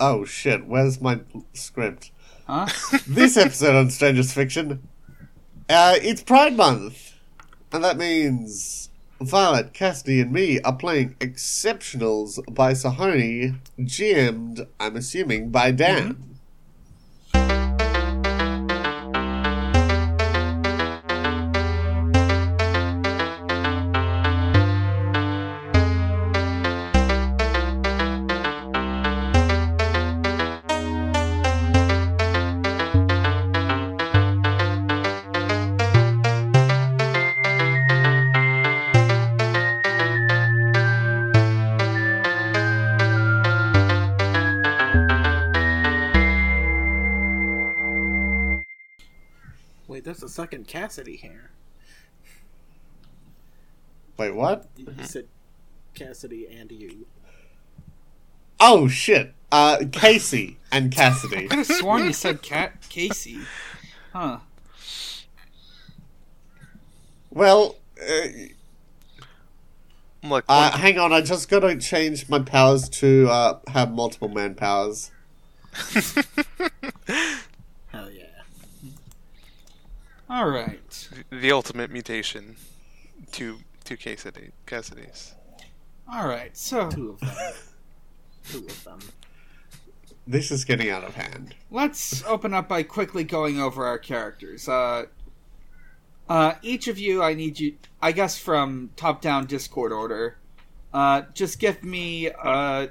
Oh shit, where's my script? Huh? This episode on Strangest Fiction, uh, it's Pride Month. And that means Violet, Cassidy, and me are playing Exceptionals by Sahoni, GM'd, I'm assuming, by Dan. Wait, there's a second Cassidy here. Wait, what? You you said Cassidy and you. Oh shit, uh, Casey and Cassidy. I could have sworn you said Cat Casey. Huh. Well, uh, I'm uh, hang on, I just gotta change my powers to uh, have multiple man powers. Hell yeah. All right. the ultimate mutation. Two two Cassidy Cassidy's. All right. So Two of them. Two of them. This is getting out of hand. let's open up by quickly going over our characters. Uh, uh, each of you, I need you, I guess, from top-down Discord order. Uh, just give me uh,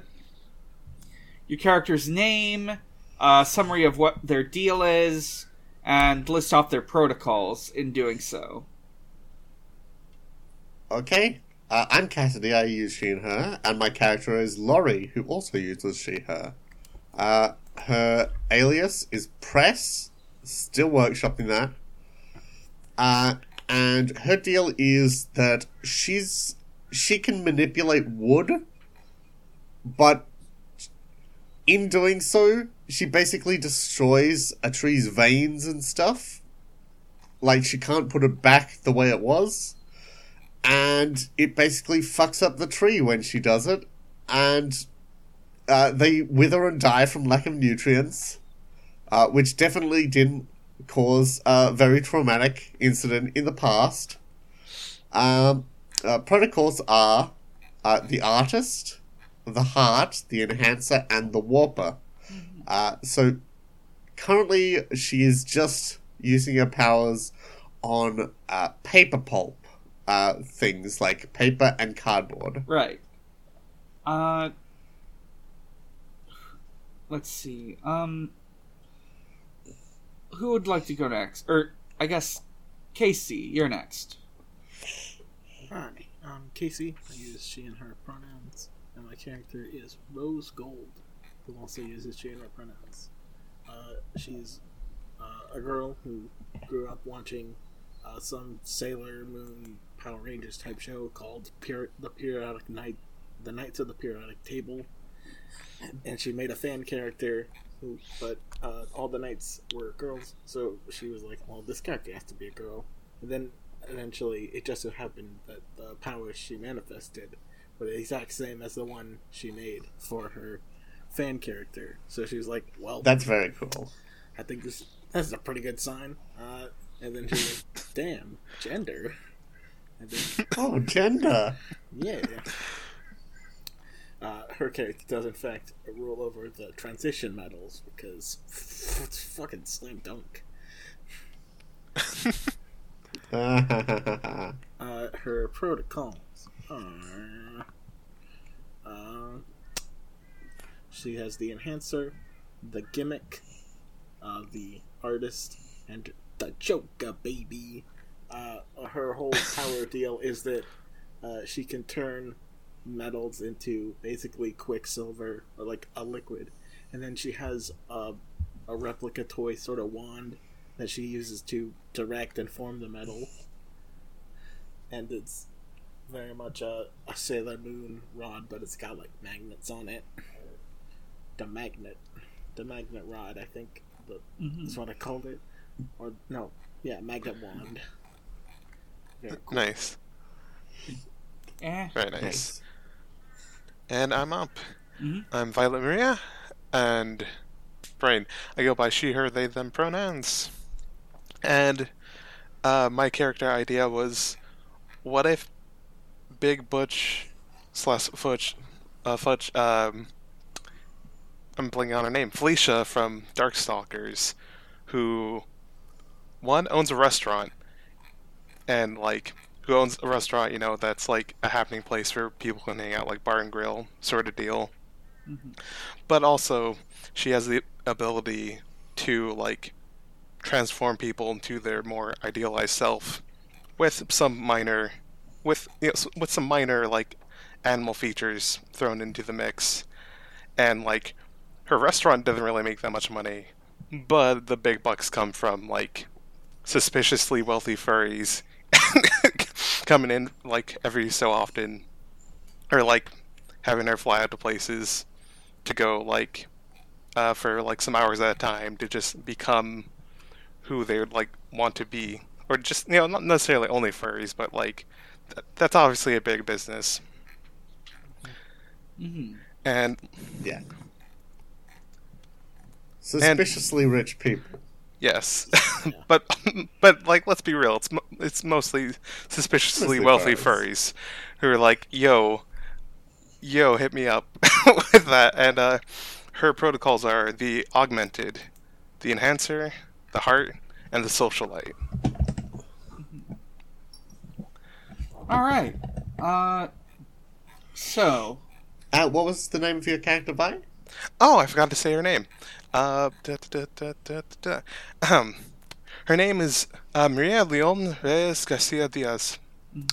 your character's name, a summary of what their deal is, and list off their protocols in doing so. Okay. Uh, I'm Cassidy, I use she and her, and my character is Laurie, who also uses she, her. Uh, her alias is Press, still workshopping that. Uh, and her deal is that she's she can manipulate wood, but in doing so, she basically destroys a tree's veins and stuff. Like she can't put it back the way it was and it basically fucks up the tree when she does it, and uh, they wither and die from lack of nutrients, uh, which definitely didn't cause a very traumatic incident in the past. Um, uh, protocols are uh, the artist, the heart, the enhancer, and the warper. Uh, so currently, she is just using her powers on uh, paper pulp uh, things like paper and cardboard. Right. Uh let's see. Um who would like to go next? Or I guess Casey, you're next. Hi, I'm Casey. I use she and her pronouns, and my character is Rose Gold, who also uses her pronouns. Uh, she's uh, a girl who grew up watching uh, some Sailor Moon Power Rangers type show called Peri- the Periodic Night, the Knights of the Periodic Table, and she made a fan character. Who, but uh, all the knights were girls, so she was like, "Well, this character has to be a girl." And then eventually, it just so happened that the powers she manifested were the exact same as the one she made for her fan character. So she was like, "Well, That's very cool. I think this is a pretty good sign." Uh, and then she was like, "Damn, gender." And then, Oh, gender. yeah. Uh, her character does, in fact, rule over the transition metals because it's fucking slam dunk. Uh, her protocols are. Uh, she has the enhancer, the gimmick, uh, the artist, and the Joker baby. Uh, her whole power deal is that uh, she can turn metals into basically quicksilver or like a liquid, and then she has a, a replica toy sort of wand that she uses to direct and form the metal and it's very much a, a Sailor Moon rod, but it's got like magnets on it. The magnet, the magnet rod, I think the, is what I called it, or no, yeah, magnet wand. Very cool. Nice. Eh. Very nice. nice. And I'm up. Mhm. I'm Violet Maria. and Brain. I go by she, her, they, them pronouns. And uh, my character idea was, what if Big Butch slash Fudge, uh, Fudge, um, I'm blanking on her name, Felicia from Darkstalkers, who one owns a restaurant, and like who owns a restaurant, you know, that's like a happening place where people can hang out, like bar and grill sort of deal. Mm-hmm. But also, she has the ability to like transform people into their more idealized self, with some minor, with you know, with some minor like animal features thrown into the mix, and like her restaurant doesn't really make that much money, but the big bucks come from like suspiciously wealthy furries coming in like every so often, or like having her fly out to places to go like uh, for like some hours at a time to just become who they would like want to be, or just you know not necessarily only furries, but like th- that's obviously a big business. hmm And Yeah. Suspiciously rich people. yes, but but like let's be real, it's mo- it's mostly suspiciously Mostly wealthy furries. furries who are like, yo, yo, hit me up with that. And uh, her protocols are the augmented, the enhancer, the heart, and the socialite. All right. Uh, so Uh, what was the name of your character by? Oh, I forgot to say her name. Uh, da, da, da. Um, her name is uh, Maria Leon Reyes Garcia Diaz.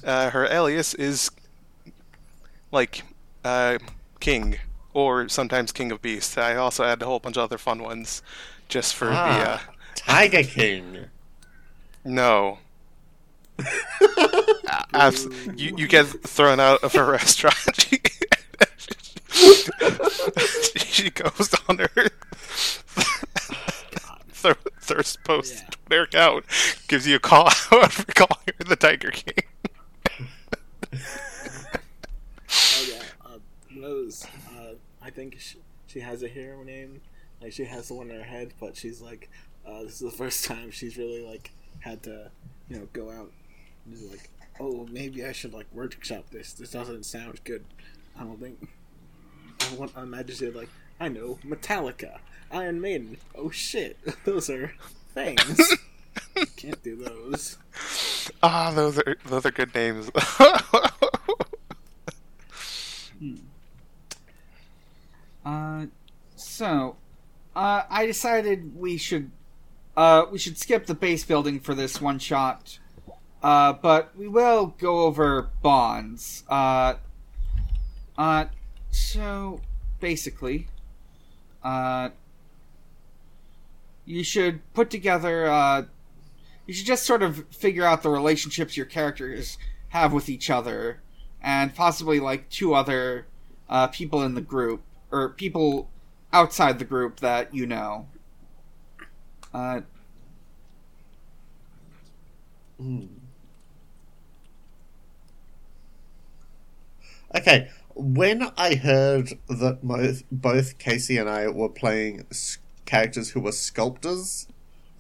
Uh, her alias is like uh, King, or sometimes King of Beasts. I also add a whole bunch of other fun ones just for the. Uh, Ah, Tiger King. no. Abs- you, you get thrown out of a restaurant. she goes on her thirst post Yeah. Twitter account, gives you a call out for calling her the Tiger King. Oh yeah, uh, those. Uh, I think she, she has a hero name. Like she has one in her head, but she's like, uh, this is the first time she's really like had to, you know, go out and be like, oh, maybe I should like workshop this. This doesn't sound good. I don't think. I want. I imagine like, I know, Metallica, Iron Maiden. Oh shit, those are things. Can't do those. Ah, those are those are good names. Uh, so, uh, I decided we should, uh, we should skip the base building for this one shot. Uh, but we will go over bonds. Uh, uh, so basically, uh, you should put together, uh, you should just sort of figure out the relationships your characters have with each other, and possibly like two other, uh, people in the group or people outside the group that you know. Uh, Hmm. Okay, when I heard that both, both Casey and I were playing characters who were sculptors,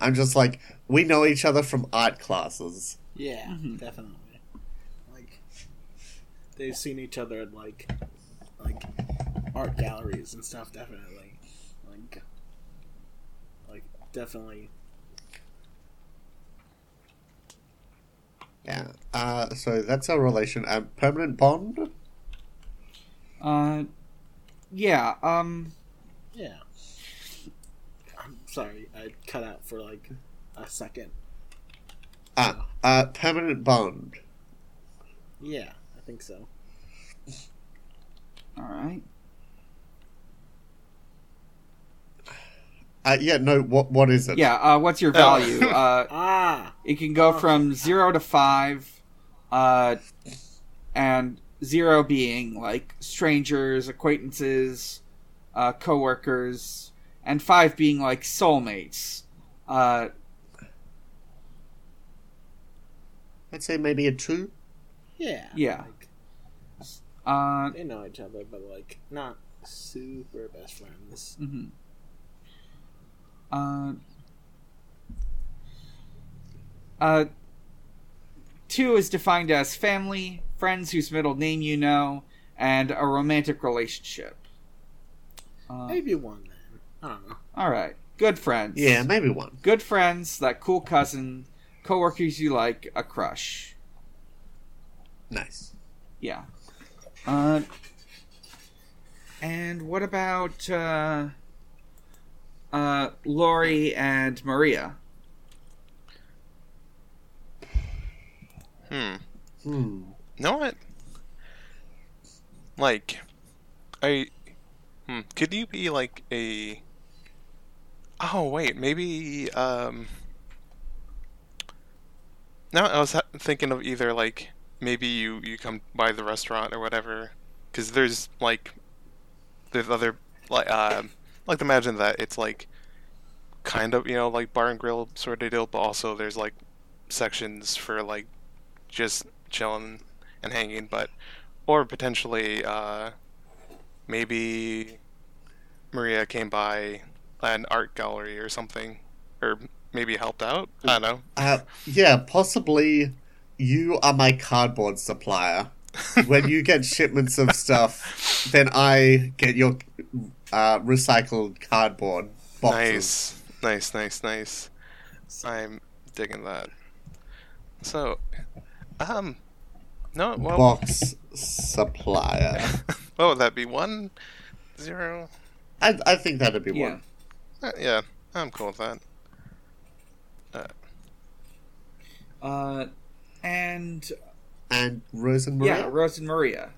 I'm just like, we know each other from art classes. Yeah, Mhm. definitely. Like they've seen each other at like like art galleries and stuff. Definitely, like like definitely. Yeah. Uh, so that's our relation. Um, permanent bond? uh, yeah. Um, Yeah. I'm sorry, I cut out for like a second. Ah, uh, permanent bond. Yeah, I think so. all right. Uh, yeah, no, what what is it? Yeah. Uh, what's your value? uh, Ah, it can go from zero to five, uh, and zero being like strangers, acquaintances, uh, coworkers, and five being like soulmates. Uh, I'd say maybe a two. yeah, Yeah. Like, uh, they know each other, but like not super best friends. Mm-hmm. Uh, uh, two is defined as family, friends whose middle name you know, and a romantic relationship. Uh, Maybe one then. I don't know. all right, good friends. Yeah, maybe one. good friends, that cool cousin, coworkers you like, a crush. Nice. Yeah. Uh, and what about uh, uh, Lori and Maria? Hmm. Hmm. know what? Like, I. Hmm. Could you be like a. Oh, wait. Maybe. Um. No, I was thinking of either like maybe you you come by the restaurant or whatever, because there's like there's other like um like imagine that it's like kind of you know like bar and grill sort of deal, but also there's like sections for like just chilling and hanging, but or potentially uh maybe Maria came by an art gallery or something, or maybe helped out. I don't know. Uh, yeah, possibly you are my cardboard supplier. when you get shipments of stuff, then I get your uh, recycled cardboard boxes. Nice, nice, nice, nice. I'm digging that. So, um, no, well, Box supplier. what would that be? One, zero? I, I think that'd be Yeah. one. Uh, yeah, I'm cool with that. Uh, and And Rose and Maria? yeah, Rose and Maria.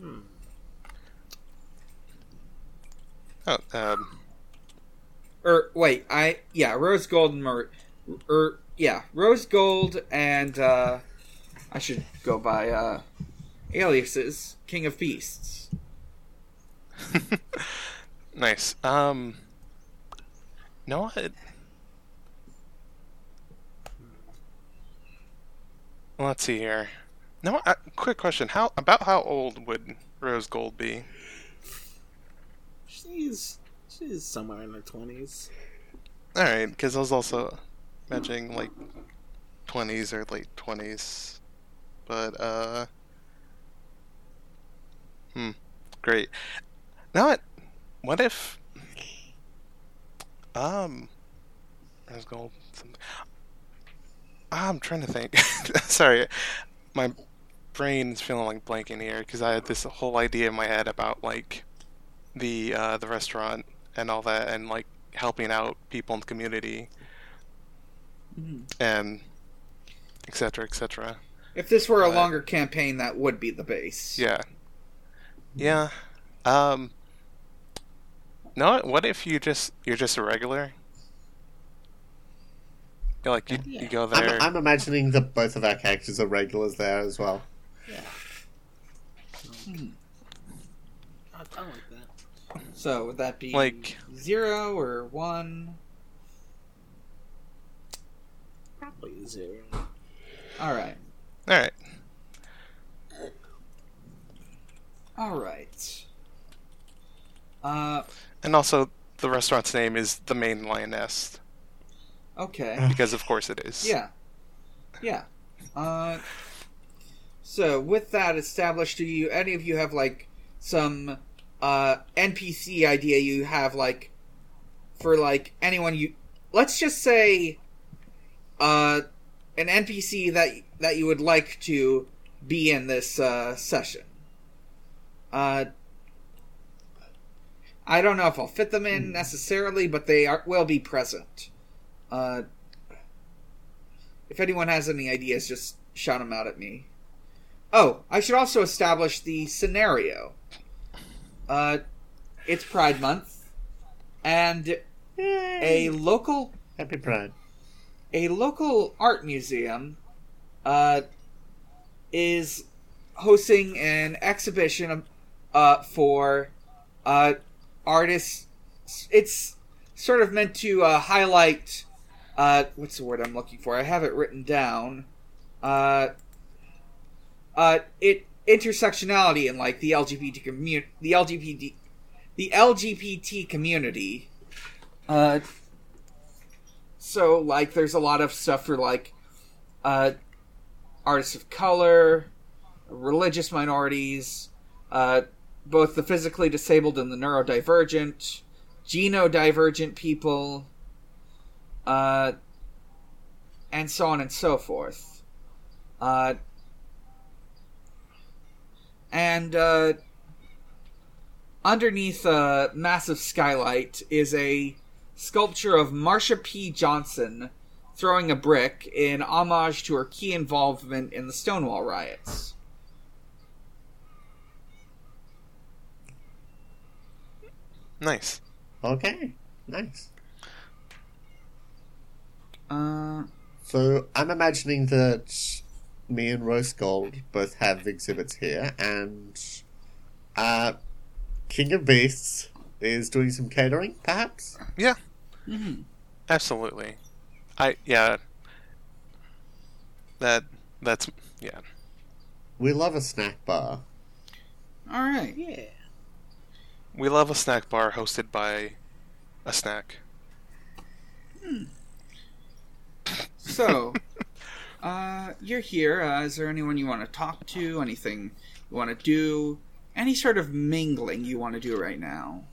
Hmm. Oh, um, Or wait, I yeah, Rose Gold and Maria. Or yeah, Rose Gold and uh, I should go by uh, aliases. King of Beasts. nice. Um, no, what? Let's see here. No, uh, quick question. How about how old would Rose Gold be? She's she's somewhere in her twenties. All right, because I was also imagining like twenties or late twenties, but uh, hmm, great. Now, what? What if? Um, Rose Gold. I'm trying to think. Sorry, my brain's feeling like blanking here because I had this whole idea in my head about like the uh, the restaurant and all that, and like helping out people in the community Mhm. and etc etc If this were a But- longer campaign, that would be the base. yeah yeah um no what if you just you're just a regular you're like you, Yeah. you go there I'm, I'm imagining that both of our characters are regulars there as well. Yeah. Hmm. I, I like that. So would that be Like- zero or one? Probably zero. All right, all right all right. Uh, and also the restaurant's name is the main lioness okay. because of course it is Yeah. Yeah. Uh so with that established, do you any of you have like some uh NPC idea you have like for like anyone you let's just say uh an NPC that that you would like to be in this uh session. Uh I don't know if I'll fit them in necessarily, but they are will be present. Uh if anyone has any ideas, just shout them out at me. Oh, I should also establish the scenario. Uh, it's Pride Month, and a local Happy Pride. a local art museum uh, is hosting an exhibition uh, for uh, artists. It's sort of meant to uh, highlight uh, what's the word I'm looking for? I have it written down. Uh, uh, it intersectionality in like the LGBT community, the LGBT, the LGBT community. Uh, so like, there's a lot of stuff for like, uh, artists of color, religious minorities, uh, both the physically disabled and the neurodivergent, genodivergent people, uh, and so on and so forth. Uh, and uh, underneath a massive skylight is a sculpture of Marsha P. Johnson throwing a brick in homage to her key involvement in the Stonewall riots. Nice. Okay, nice. Uh, So I'm imagining that me and Rose Gold both have exhibits here, and uh, King of Beasts is doing some catering, perhaps. Yeah, mhm. absolutely. I yeah. That that's yeah. We love a snack bar. All right. Yeah. We love a snack bar hosted by a snack. So, uh, you're here. Uh, is there anyone you want to talk to? Anything you want to do? Any sort of mingling you want to do right now?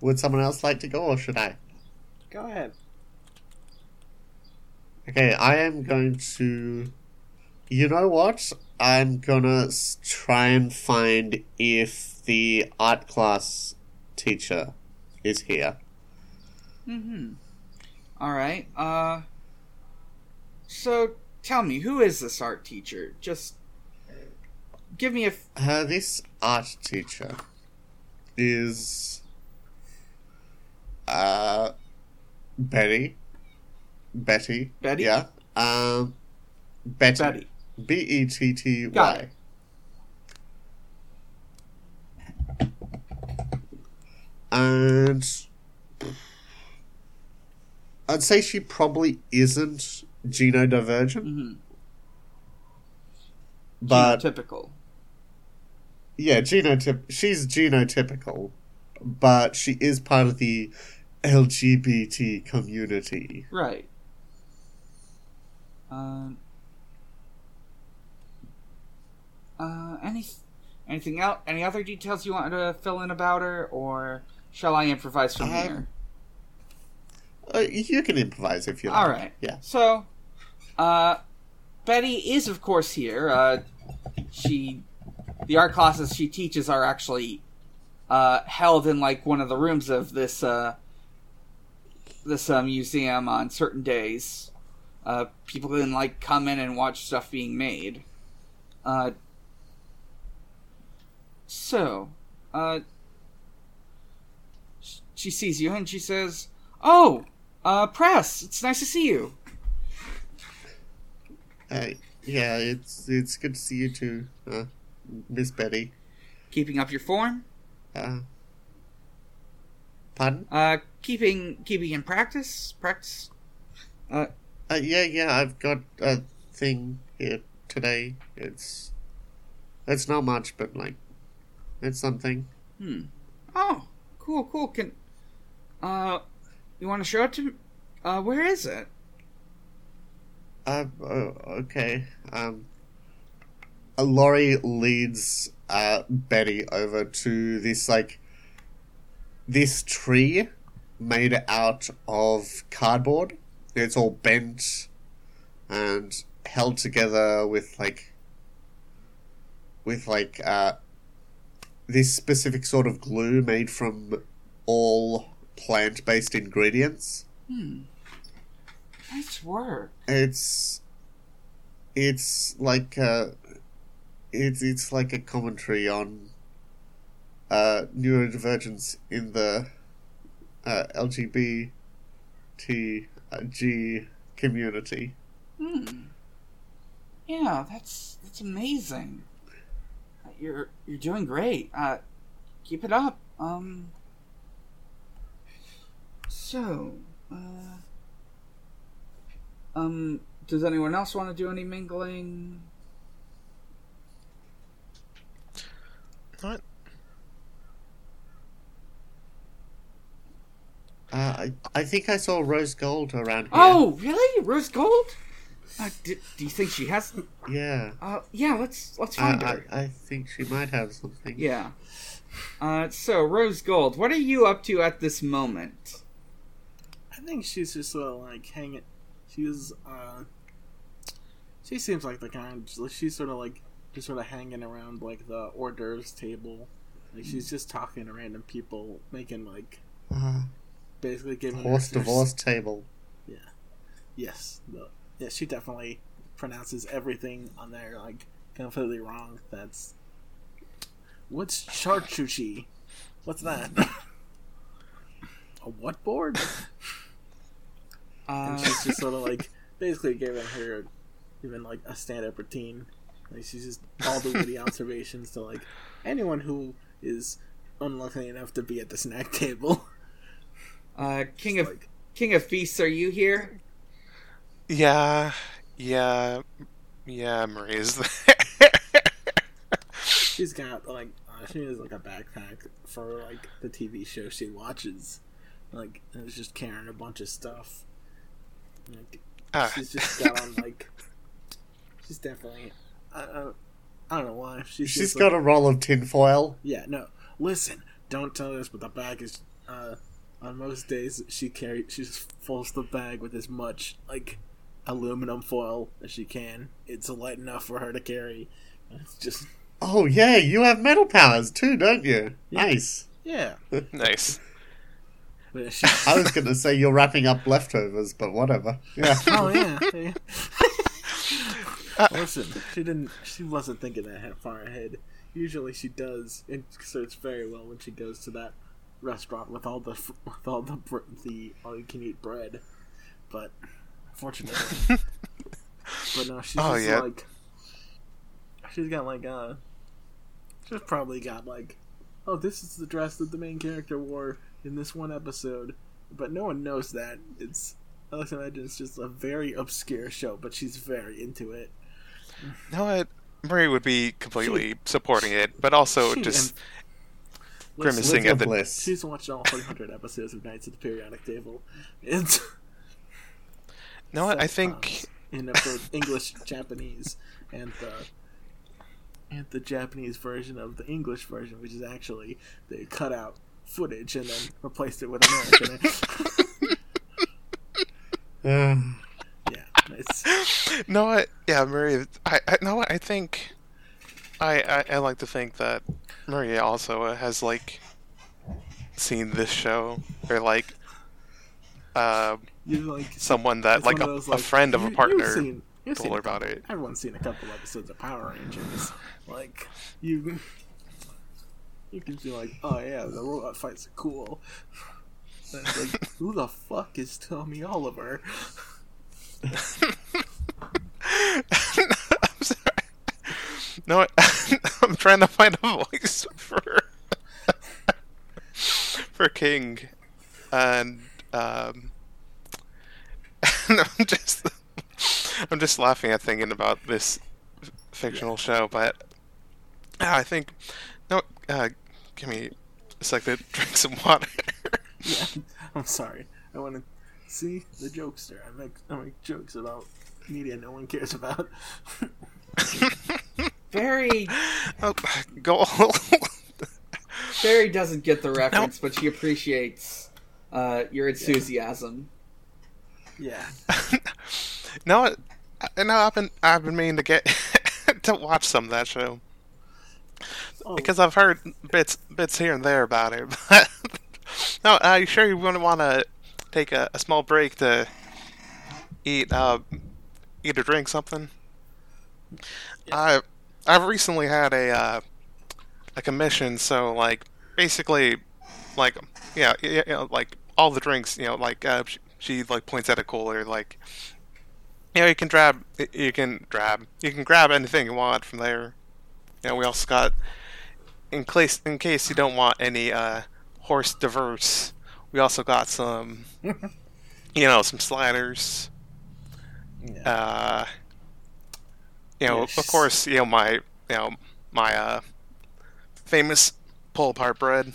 Would someone else like to go, or should I? Go ahead. Okay, I am going to. You know what? I'm gonna try and find if the art class teacher is here. Mm-hmm. All right. Uh, so tell me, who is this art teacher? Just give me a. F- Uh, this art teacher is. Uh. Betty. Betty. Betty? Yeah. Um. Betty. Betty. B E T T Got Y. And I'd say she probably isn't genodivergent, Mm-hmm. but typical. yeah, genotyp. She's genotypical, but she is part of the LGBT community. Right. Um. Uh, any anything else? Any other details you want to fill in about her, or shall I improvise from Um, here? Uh, you can improvise if you like. All right. Yeah. So, uh, Betty is of course here. Uh, she, the art classes she teaches are actually uh, held in like one of the rooms of this uh, this uh, museum on certain days. Uh, people can like come in and watch stuff being made. Uh, so, uh, she sees you and she says, "Oh, uh, press, it's nice to see you." Uh, yeah, it's it's good to see you too, uh, Miss Betty. Keeping up your form? Uh, pardon? Uh, keeping keeping in practice? Practice? Uh, yeah, yeah, I've got a thing here today. It's it's not much, but like, it's something. Hmm. Oh, cool, cool. Can uh, you want to show it to me? Uh, where is it? Uh, oh, okay. Um, uh, Laurie leads uh Betty over to this like this tree made out of cardboard. It's all bent and held together with like with like uh this specific sort of glue made from all plant-based ingredients. Hmm. Nice work. It's it's like uh it's it's like a commentary on uh neurodivergence in the uh LGBT G community. Hmm. Yeah, that's that's amazing. Uh, You're you're doing great. Uh, keep it up. Um. So, uh, Um, does anyone else want to do any mingling? What? Uh, I, I think I saw Rose Gold around here. Oh, really? Rose Gold? Uh, do, do you think she has? Yeah. Uh, yeah. Let's let's I, find I, her. I I think she might have something. Yeah. Uh, so Rose Gold, what are you up to at this moment? I think she's just sort of like hanging. She's uh, she seems like the kind. She's sort of like just sort of hanging around like the hors d'oeuvres table. Like she's just talking to random people, making like Uh, basically giving horse divorce table. Yeah. Yes, the, yeah, she definitely pronounces everything on there like completely wrong. That's what's charcuterie? What's that? A what board? Uh, and she's just sort of like basically giving her even like a stand-up routine. Like she's just all the witty observations to like anyone who is unlucky enough to be at the snack table. Uh, King of like, King of Feasts, are you here? Yeah, yeah, yeah. Marie's there. she's got like uh, she has like a backpack for like the TV show she watches. Like and it's just carrying a bunch of stuff. Like Ah. she's just got on like she's definitely I, I, I don't know why she's She's just, got like, a roll of tinfoil. Yeah, no. Listen, don't tell this, but the bag is. Uh, on most days, she carry she just fills the bag with as much like aluminum foil as she can. It's light enough for her to carry. It's just Oh yeah, you have metal powers too, don't you? Yeah. Nice. yeah. nice. I was gonna say you're wrapping up leftovers, but whatever. Yeah. oh yeah. yeah. Listen, she didn't. She wasn't thinking that far ahead. Usually she does. It starts very well when she goes to that restaurant with all the with all the the all you can eat bread. But fortunately, but no, she's Oh, just yeah. like she's got like uh, she's probably got like, oh, this is the dress that the main character wore in this one episode. But no one knows that. It's I like to imagine it's just a very obscure show, but she's very into it. No, what? Marie would be completely supporting it, but also She- just grimacing Live at the. bliss. She's watched all 300 episodes of Knights at the Periodic Table. It's No. I think. in both English, Japanese, and the and the Japanese version of the English version, which is actually they cut out footage and then replaced it with American. Uh, yeah, it's No, what? Yeah, Marie. I, I no. I think. I, I I like to think that Maria also has like seen this show or like uh like someone that like a, those, a friend of a you've partner seen- you've told seen her about it. Everyone's seen a couple episodes of Power Rangers. Like you, you can be like, oh yeah, the robot fights are cool. And like, who the fuck is Tommy Oliver? No, I'm trying to find a voice for for King, and um, and I'm just I'm just laughing at thinking about this fictional show, but I think no. Uh, give me a second to drink some water. Yeah, I'm sorry. I want to see the jokester. I make I make jokes about media no one cares about. Barry oh, go. Barry doesn't get the reference, but she appreciates uh, your enthusiasm. yeah, no, I- no, I've been I've been meaning to get to watch some of that show oh, because I've heard bits bits here and there about it. But no, are you sure you wouldn't want to take a, a small break to eat uh eat or drink something? I I've recently had a uh, a commission, so like basically like yeah, yeah, you know, like all the drinks, you know, like uh, she, she like points at a cooler, like you know, you can grab you can grab you can grab anything you want from there. You know, we also got in case in case you don't want any uh, horse diverse, we also got some you know some sliders Yeah. Uh, you know, Yes. of course, you know my, you know my uh, famous pull apart bread.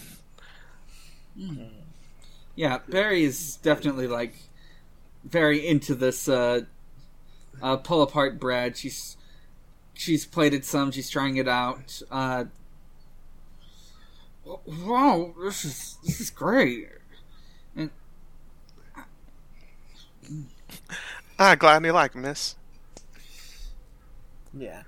Yeah, Barry is definitely like very into this uh, uh, pull apart bread. She's she's plated some. She's trying it out. Uh, wow, this is this is great. And Ah, glad you like, Miss. Yeah.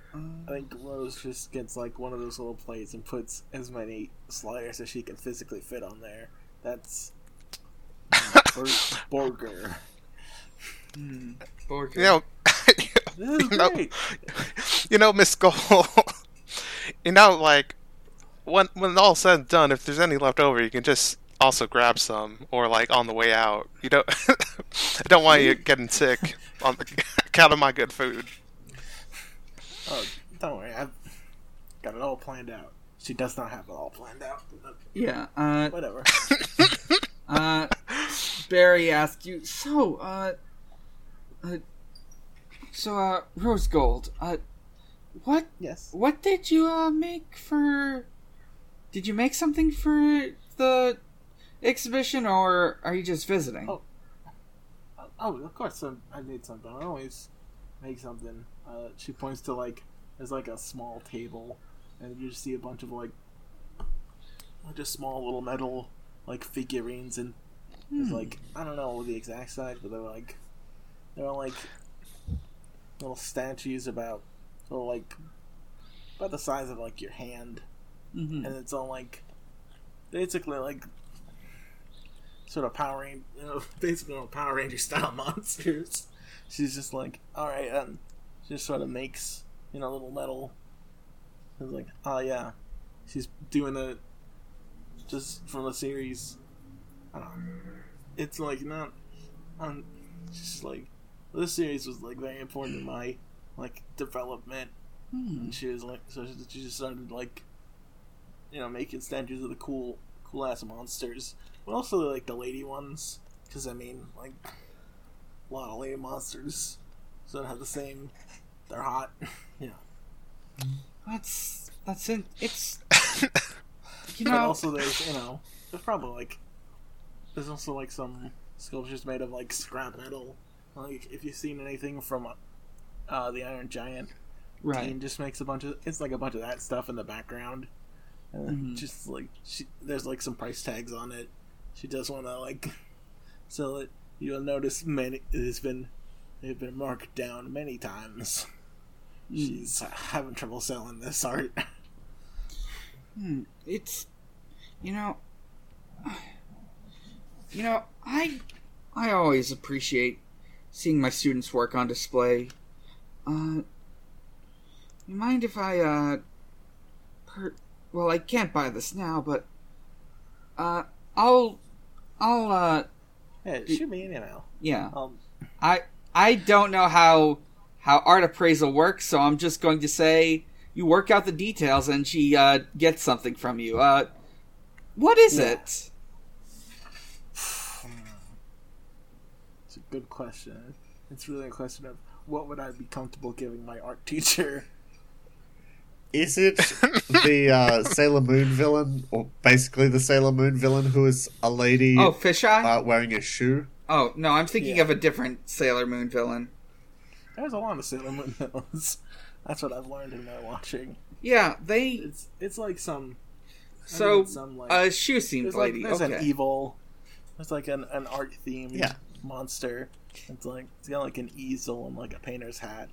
I think Rose just gets like one of those little plates and puts as many sliders as she can physically fit on there. That's Bur- burger. Hmm. Borg- You know, This is you know, great. you know, Miss Gold. you know, like when when all said and done, if there's any left over, you can just also grab some, or like on the way out. You don't. I don't want you getting sick on the account of my good food. Oh, don't worry. I've got it all planned out. She does not have it all planned out. yeah. Uh, Whatever. uh, Barry asked you. So, uh, uh, so uh, Rose Gold. Uh, what Yes. What did you uh, make for? Did you make something for the exhibition, or are you just visiting? Oh. Oh, of course. Um, I made something. I always make something. Uh, she points to like there's like a small table, and you just see a bunch of like just small little metal like figurines, and there's Hmm. like I don't know the exact size, but they're like they're all like little statues about little like about the size of like your hand, Mhm. and it's all like basically like sort of Power Ranger, you know, basically all Power Ranger style monsters. She's just like, all right, um, just sort of makes you know little metal. It's like, oh yeah, she's doing it just from the series. I don't know. It's like not, um, just like this series was like very important in my like development Hmm. and she was like, so she just started like, you know, making statues of the cool, cool ass monsters, but also like the lady ones, because I mean, like, a lot of lady monsters, so they have the same. They're hot, yeah. That's that's in. It's you But know. also there's you know, there's probably like, there's also like some sculptures made of like scrap metal. Like if you've seen anything from, uh, the Iron Giant, right. Dean just makes a bunch of it's like a bunch of that stuff in the background and Mhm. just like she, there's like some price tags on it she does want to like sell it you'll notice many it has been they've been marked down many times Hmm. she's having trouble selling this art Hmm. It's you know. You know, I I always appreciate seeing my students' work on display. Uh, you mind if I uh, per- well, I can't buy this now, but uh, I'll I'll uh, yeah shoot me an email yeah. um I I don't know how how art appraisal works, so I'm just going to say you work out the details and she uh, gets something from you. Uh, what is Yeah. it? it's a good question it's really a question of what would i be comfortable giving my art teacher Is it the uh, Sailor Moon villain, or basically the Sailor Moon villain, who is a lady Oh, fisheye. uh, wearing a shoe? Oh no, I'm thinking Yeah. of a different Sailor Moon villain. there's a lot of sailor moon villains that's what i've learned in my watching Yeah, they. it's it's like some So think it's some, like, a shoe seemed there's like lady. there's okay. an evil there's like an, an art themed Yeah. monster it's like it's got like an easel and like a painter's hat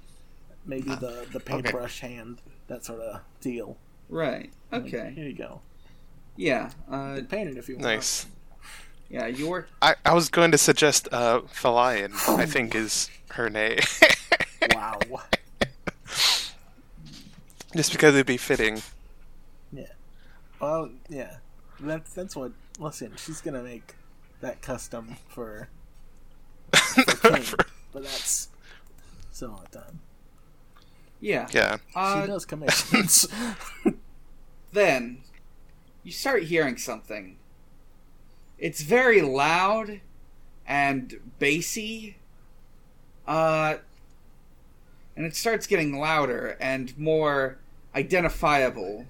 maybe Ah, the the paintbrush hand that sort of deal right. Like, Okay. here you go Yeah. Uh, paint it if you want Nice. Yeah. You were. I, I was going to suggest uh, Felion, I think is her name. wow Just because it'd be fitting. Yeah. Well yeah that's that's what listen she's gonna make that custom for King, but that's still not done Yeah. yeah. Uh, she does commissions then you start hearing something. It's very loud and bassy. Uh, and it starts getting louder and more identifiable.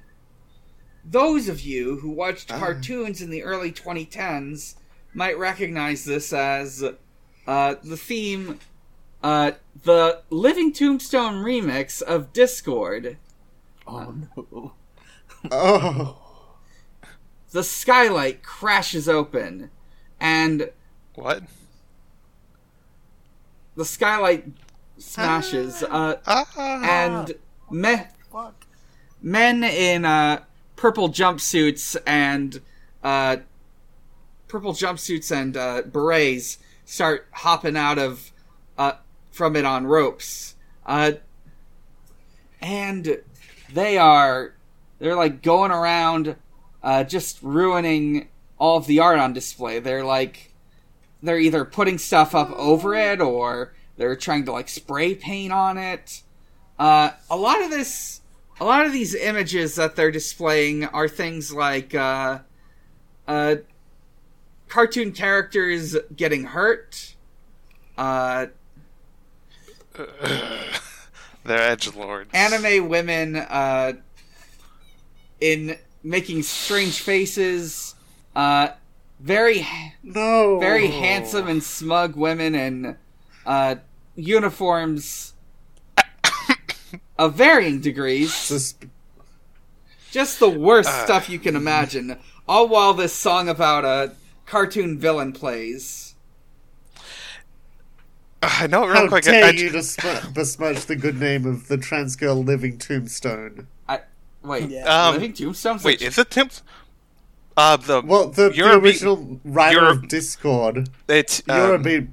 Those of you who watched Ah. cartoons in the early 2010s might recognize this as uh, the theme, uh, the Living Tombstone remix of Discord. Oh no. Oh. The skylight crashes open, and What? the skylight smashes. Uh, Ah. and me- men in uh, purple jumpsuits and uh, purple jumpsuits and uh, berets start hopping out of uh, from it on ropes, uh, and they are they're like going around uh, just ruining all of the art on display. They're like they're either putting stuff up over it or they're trying to like spray paint on it. Uh, a lot of this, a lot of these images that they're displaying are things like uh, uh, cartoon characters getting hurt. Uh, They're edge lords. anime women uh, in making strange faces. Uh, very No. very handsome and smug women in uh, uniforms of varying degrees. Sus- Just the worst Uh. stuff you can imagine. All while this song about a cartoon villain plays. I know real How quick. dare I, you besm- besmirch the good name of the trans girl living tombstone? I wait. Yeah. Um, Living Tombstone's wait, a- is it Tim? Uh, the Well, the, the original writer Euro- of Discord, it's um, Eurobeat,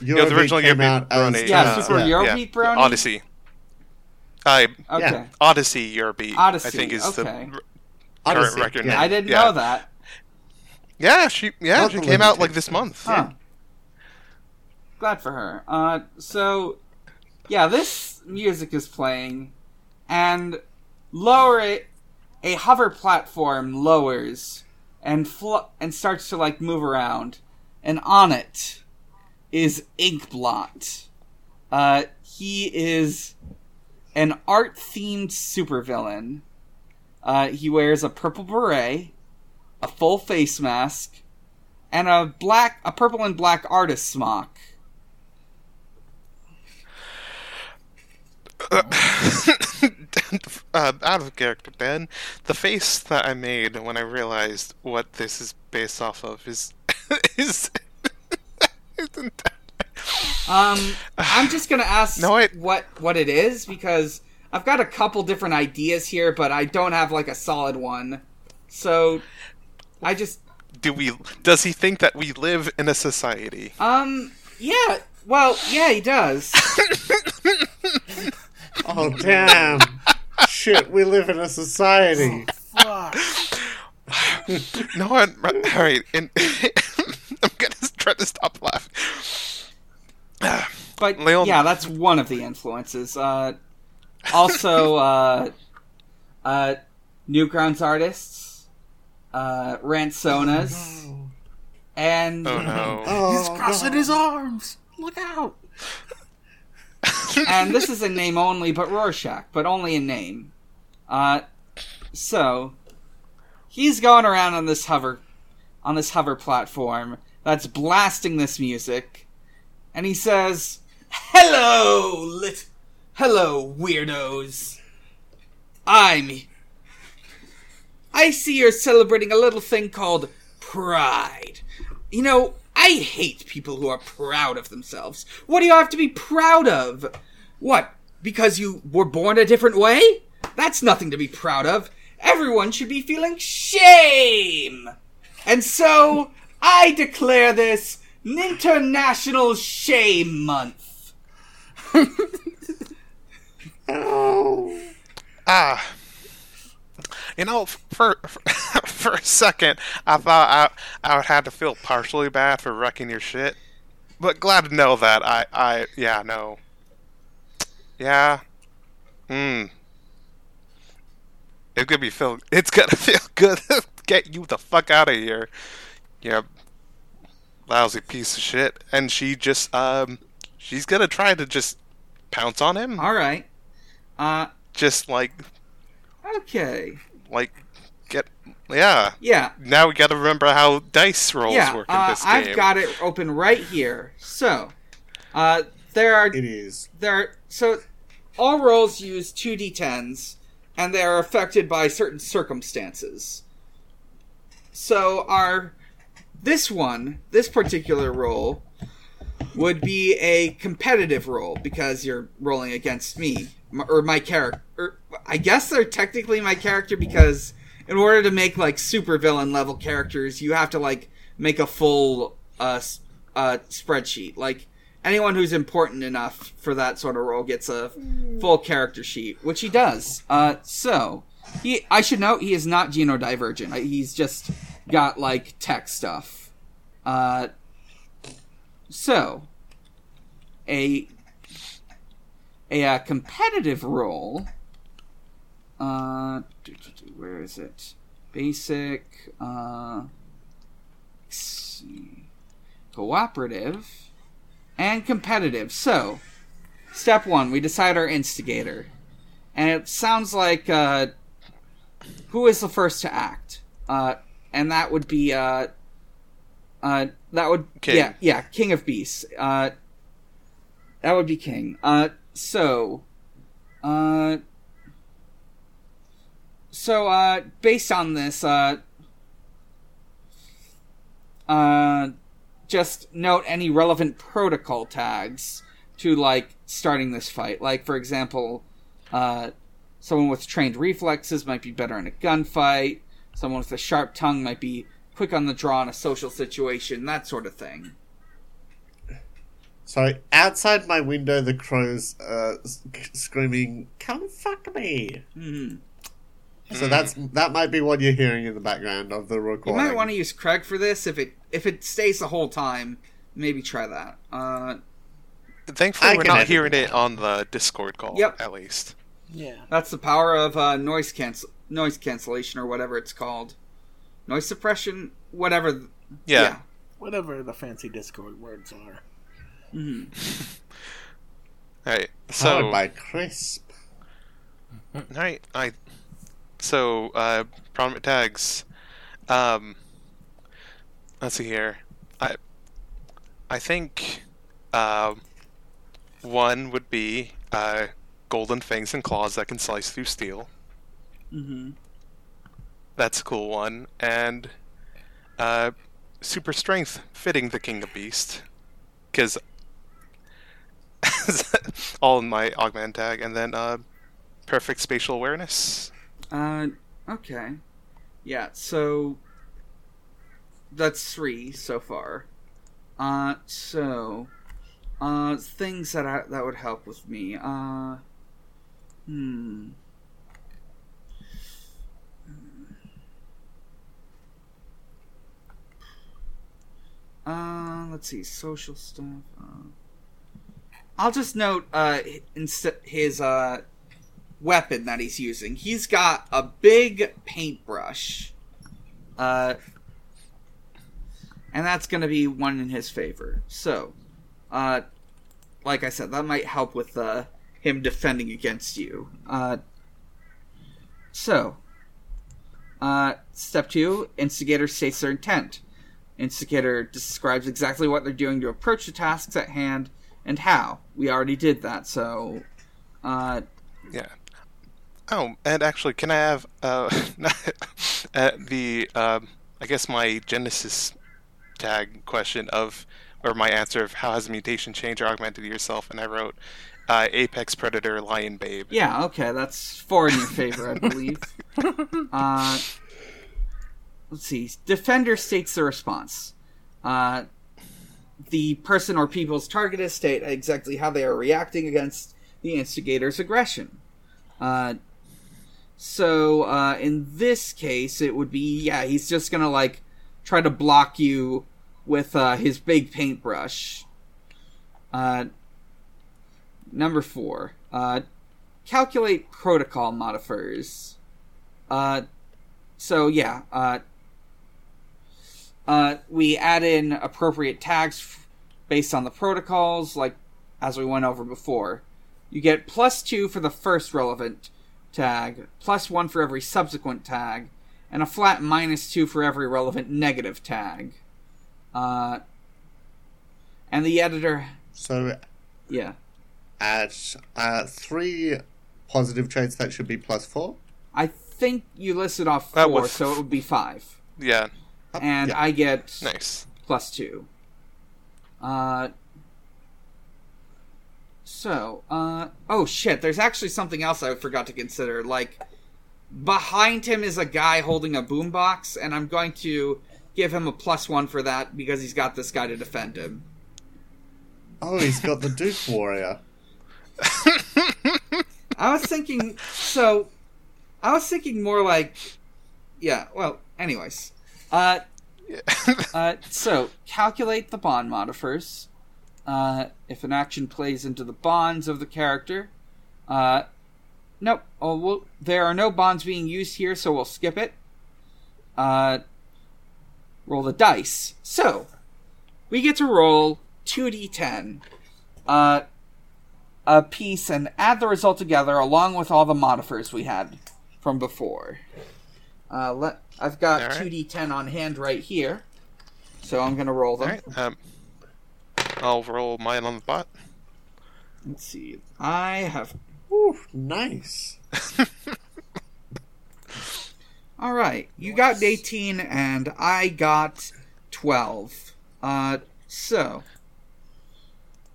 yeah, the Eurobeat original came Eurobeat out as Brony, Yeah, uh, Super yeah. Euro- yeah, Eurobeat Brony? Odyssey. Uh, okay. yeah. Odyssey Eurobeat. Odyssey, I think is okay. the r- current Odyssey, record yeah. name. I didn't Yeah. know that. Yeah, she yeah Not she came out like this month. Huh. Glad for her. Uh, so, yeah, this music is playing, and lower it, a hover platform lowers and fl- and starts to like move around, and on it is Inkblot. Uh, he is an art themed supervillain. Uh, he wears a purple beret, a full face mask, and a black, a purple and black artist smock. uh, out of character, Dan. The face that I made when I realized what this is based off of is is. isn't that- Um, I'm just gonna ask No, I- what what it is because I've got a couple different ideas here, but I don't have like a solid one. So, I just Do we? Does he think that we live in a society? um yeah. Well, yeah, he does. Oh damn! Shit, we live in a society. Fuck. No, I'm, all right. And I'm gonna try to stop laughing. But Leon- yeah, that's one of the influences. Uh, also, uh, uh, Newgrounds artists, uh, Ransonas, and Oh no. Oh, He's crossing God. his arms. Look out. and this is a name only, but Rorschach, but only in name. Uh, so he's going around on this hover, on this hover platform that's blasting this music, and he says, "Hello, lit, hello, weirdos. I'm. I see you're celebrating a little thing called pride. You know." I hate people who are proud of themselves. What do you have to be proud of? What? Because you were born a different way? That's nothing to be proud of. Everyone should be feeling shame. And so, I declare this International Shame Month. Oh. Ah. You know, for, for for a second, I thought I I would have to feel partially bad for wrecking your shit, but glad to know that I I yeah no. Yeah. Hmm. It's gonna be feel. It's gonna feel good. to Get you the fuck out of here. Yeah. Lousy piece of shit. And she just um, she's gonna try to just pounce on him. All right. Uh, Just like, okay. Like, get yeah. Yeah. Now we got to remember how dice rolls yeah. work in Uh, this game. I've got it open right here. So, uh, there are It is. there are, so all rolls use 2d10s and they are affected by certain circumstances so our this one this particular roll would be a competitive roll because you're rolling against me or my character i guess they're technically my character because in order to make like super villain level characters you have to like make a full uh, uh spreadsheet like anyone who's important enough for that sort of role gets a full character sheet, which he does. Uh, so he, I should note, he is not genodivergent. He's just got like tech stuff. Uh, so a a uh, competitive role. Uh, where is it? Basic. Uh, let's see. cooperative and competitive. So, step one, we decide our instigator. And it sounds like uh, who is the first to act? Uh, and that would be uh, uh, that would King. yeah yeah King of Beasts. Uh, that would be King. Uh, so, uh, so uh, based on this, uh, uh, just note any relevant protocol tags to like starting this fight. Like for example, uh, someone with trained reflexes might be better in a gunfight. Someone with a sharp tongue might be quick on the draw in a social situation. That sort of thing. So outside my window, the crows uh, s- screaming, "Come fuck me!" hmm So that's that might be what you're hearing in the background of the recording. You might want to use Craig for this if it if it stays the whole time. Maybe try that. Uh, Thankfully, I we're not hearing it it on the Discord call. Yep. At least. Yeah. that's the power of uh, noise cancel noise cancellation or whatever it's called, noise suppression, whatever. th- Yeah. Whatever the fancy Discord words are. hmm All right. Powered So. by Krisp. All right. I. So uh, prominent tags. Um. Let's see here. I. I think. Uh, one would be uh, golden fangs and claws that can slice through steel. Mm-hmm. That's a cool one. And uh, super strength fitting the king of beast, because all in my augment tag, and then uh, perfect spatial awareness. Uh, okay. Yeah, so that's three so far. Uh, so uh, things that I, that would help with me. Uh, hmm. Uh, let's see, social stuff. Uh, I'll just note uh, instead his uh weapon that he's using. He's got a big paintbrush. Uh, and that's going to be one in his favor. So, uh, like I said, that might help with uh, him defending against you. Uh, so, uh, step two Instigator states their intent. Instigator describes exactly what they're doing to approach the tasks at hand and how. We already did that, so. Uh, Yeah. Oh, and actually, can I have uh, uh the um, I guess my Genesis tag question of or my answer of how has a mutation changed or augmented yourself? And I wrote uh, Apex Predator Lion Babe. Yeah, okay, that's four in your favor, I believe. uh, let's see. Defender states the response. Uh, the person or people's targeted state exactly how they are reacting against the instigator's aggression. Uh, so uh, in this case, it would be yeah, he's just gonna like try to block you with uh, his big paintbrush. Uh, number four. Uh, calculate protocol modifiers. Uh, so yeah, uh, we add in appropriate tags f- based on the protocols, like as we went over before. you get plus two for the first relevant tag, plus one for every subsequent tag, and a flat minus two for every relevant negative tag. Uh, and the editor, So yeah, at uh, three positive traits, that should be plus four. I think you listed off four, with- so it would be five, Yeah, and Yeah. I get nice. plus two. Uh, so, uh, oh shit, there's actually something else I forgot to consider. Like, behind him is a guy holding a boombox, and I'm going to give him a plus one for that because he's got this guy to defend him. Oh, he's got the Duke Warrior. I was thinking, so, I was thinking more like, yeah, well, anyways. Uh, Uh, so, calculate the bond modifiers. Uh, if an action plays into the bonds of the character. Uh, nope. Oh, well, there are no bonds being used here, so we'll skip it. Uh, roll the dice. So, we get to roll 2d10 uh, a piece and add the result together along with all the modifiers we had from before. Uh, let I've got All right. 2d10 on hand right here, so I'm gonna roll them. Alright, um, I'll roll mine on the bot. Let's see. I have. Ooh, nice. All right, you got 18 and I got 12. Uh, so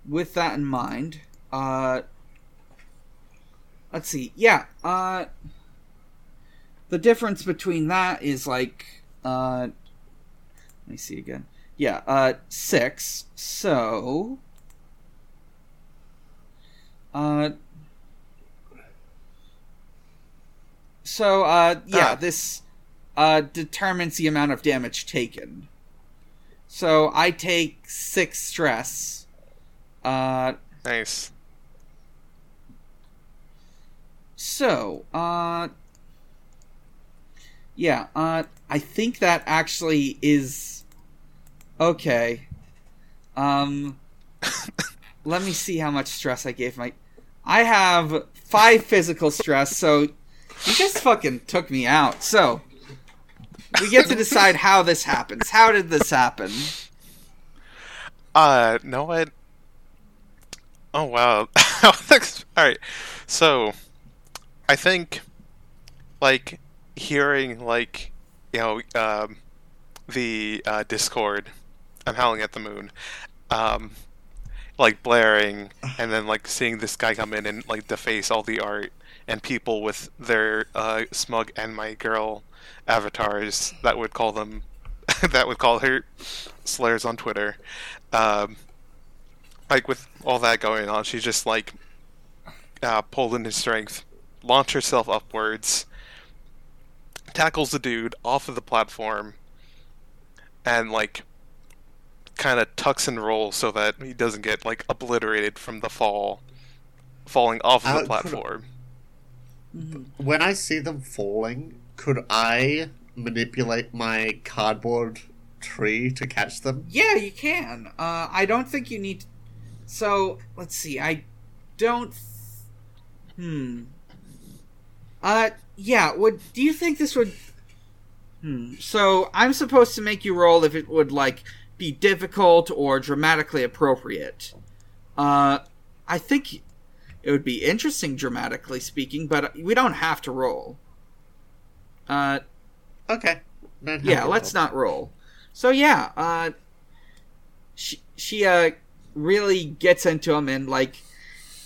with that in mind, uh, let's see. Yeah, uh, the difference between that is like, uh, let me see again. Yeah, uh, six. So, uh, so, uh, yeah, Ah. this, uh, determines the amount of damage taken. So I take six stress. Uh, Nice. So, uh Yeah, uh I think that actually is okay. Um let me see how much stress I gave my I have 5 physical stress, so you just fucking took me out. So, we get to decide how this happens. How did this happen? Uh, know what? Oh wow. Alright, so, I think, like, hearing, like, you know, um, the, uh, Discord, I'm howling at the moon, um, like, blaring, and then, like, seeing this guy come in and, like, deface all the art, and people with their, uh, smug and my girl avatars that would call them, that would call her slurs on Twitter, um, like with all that going on, she just like uh, pulled in his strength, launched herself upwards, tackles the dude off of the platform, and like kind of tucks and rolls so that he doesn't get like obliterated from the fall, falling off of Uh, the could- platform. When I see them falling, could I manipulate my cardboard tree to catch them? Yeah, you can. Uh, I don't think you need. So let's see. I don't. Hmm. Uh, yeah. Would do you think this would? Hmm. So I'm supposed to make you roll if it would like be difficult or dramatically appropriate. Uh, I think it would be interesting dramatically speaking, but we don't have to roll. Uh, Okay. Then yeah, let's it. not roll. So yeah, uh she she uh really gets into him and like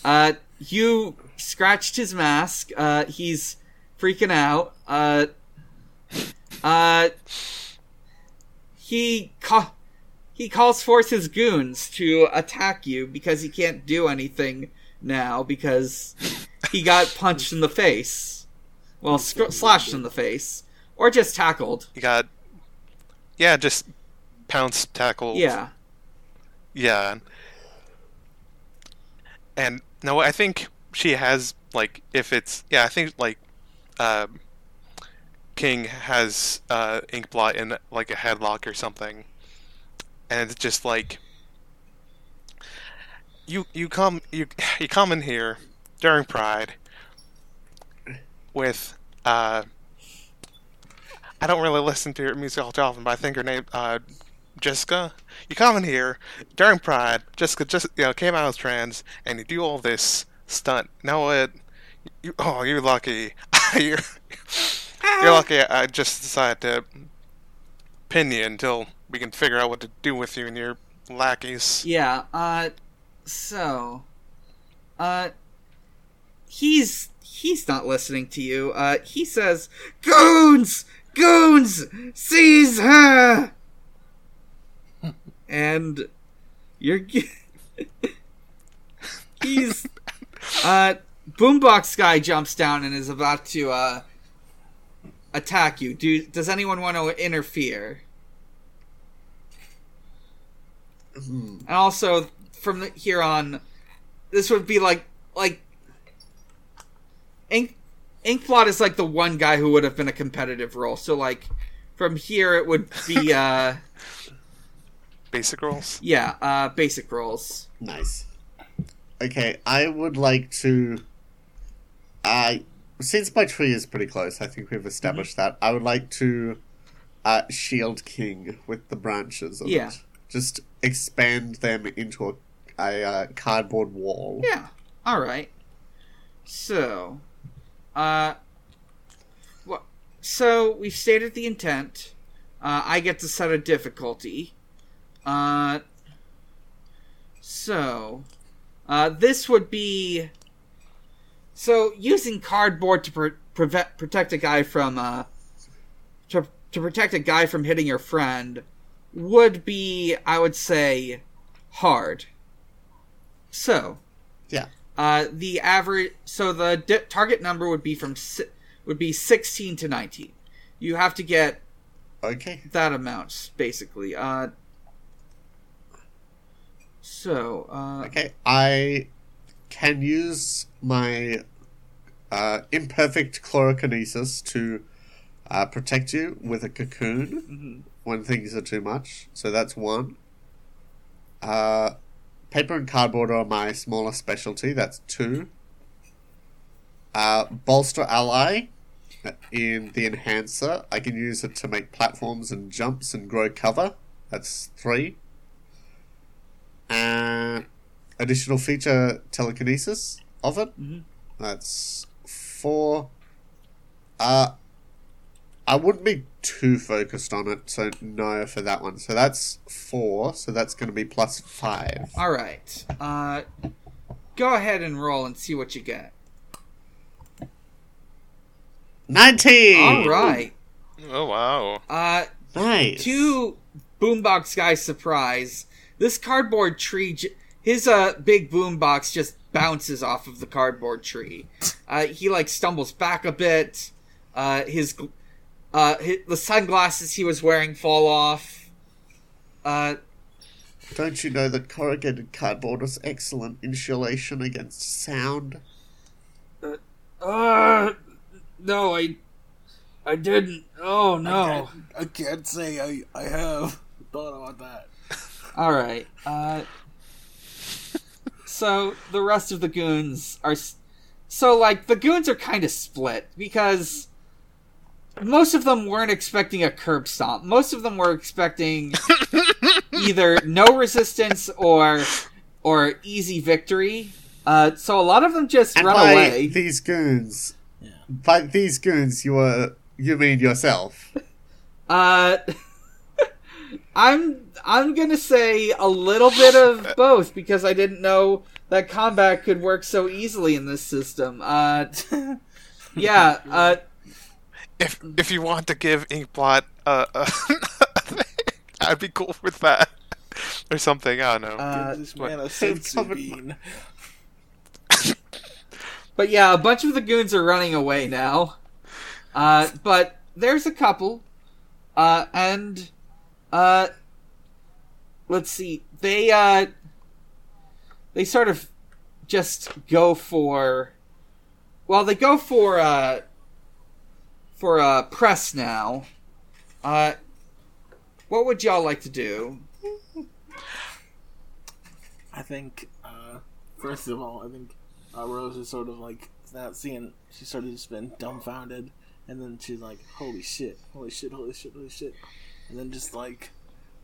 uh you scratched his mask, uh he's freaking out. Uh uh he ca- he calls forth his goons to attack you because he can't do anything now because he got punched in the face. Well, sc- slashed in the face or just tackled. You got, yeah, just pounce tackle. Yeah. Yeah. And no, I think she has like if it's yeah, I think like um King has uh Inkblot in like a headlock or something. And it's just like you you come you you come in here during Pride with uh, I don't really listen to her music all too often, but I think her name uh, Jessica. You come in here during Pride. Jessica just you know came out as trans, and you do all this stunt. Now what? You, oh, you're lucky. you're you're lucky. I just decided to pin you until we can figure out what to do with you and your lackeys. Yeah, uh so uh he's he's not listening to you. Uh he says, "Goons! Goons! Seize her!" and you're he's uh boombox guy jumps down and is about to uh attack you. Do does anyone want to interfere? And also, from the, here on, this would be like like Ink Inkblot is like the one guy who would have been a competitive role. So like from here, it would be uh Basic roles. yeah uh basic roles. Nice. Okay, I would like to. I since my tree is pretty close, I think we've established that. I would like to uh, shield King with the branches of Yeah. it. Just expand them into a, a uh, cardboard wall. Yeah. All right. So, uh, what? So we've stated the intent. Uh, I get to set a difficulty. Uh, so, uh, this would be. So using cardboard to pre- prevent protect a guy from uh, to to protect a guy from hitting your friend would be, I would say, hard. So, Yeah. uh, the average, so the di- target number would be from si- would be sixteen to nineteen. You have to get Okay. that amount basically. Uh, so, uh, Okay. I can use my uh, imperfect chlorokinesis to uh, protect you with a cocoon when things are too much. So that's one. Uh, paper and cardboard are my smaller specialty. That's two. Uh, bolster ally in the enhancer. I can use it to make platforms and jumps and grow cover. That's three. And additional feature telekinesis of it. Mhm. That's four. Uh, I wouldn't be too focused on it, so no for that one. So that's four. So that's going to be plus five. all right. Uh, go ahead and roll and see what you get. Nineteen. All right. Oh wow. Uh, Nice. to boombox guy's surprise, this cardboard tree, j- his uh big boombox just bounces off of the cardboard tree. Uh, he like stumbles back a bit. Uh, his, gl- uh, hi the sunglasses he was wearing fall off. Uh, Don't you know that corrugated cardboard is excellent insulation against sound? uh, uh no, I, I didn't. Oh I can't, I can't say I, I have thought about that. All right. Uh, so the rest of the goons are. So, like, the goons are kind of split because most of them weren't expecting a curb stomp. Most of them were expecting either no resistance or or easy victory. Uh, so a lot of them just And run by away. these goons, Yeah. by these goons, you are you mean yourself? Uh, I'm I'm gonna say a little bit of both because I didn't know that combat could work so easily in this system. Uh, yeah. Uh, If if you want to give Inkblot uh, a, I'd be cool with that or something. I don't know. uh, this man a It's senzu bean. but yeah, a bunch of the goons are running away now. Uh, but there's a couple, uh, and uh, let's see, they uh, they sort of just go for, well, they go for uh, for uh, press now. Uh, what would y'all like to do? I think, uh, first of all, I think uh, Rose is sort of like not seeing. She sort of just been dumbfounded, and then she's like, "Holy shit! Holy shit! Holy shit! Holy shit!" And then just like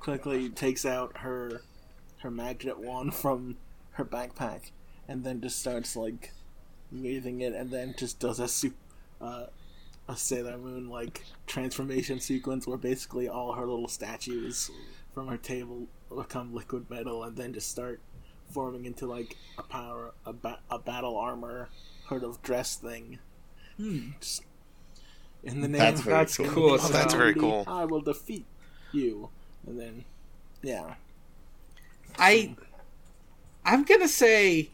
quickly takes out her her magnet wand from her backpack, and then just starts like waving it, and then just does a super, uh, a Sailor Moon like transformation sequence where basically all her little statues from her table become liquid metal, and then just start forming into like a power a, ba- a battle armor sort of dress thing. Hmm. Just in the name That's of That's cool. cool. of That's very cool. I will defeat you, and then yeah, I I'm gonna say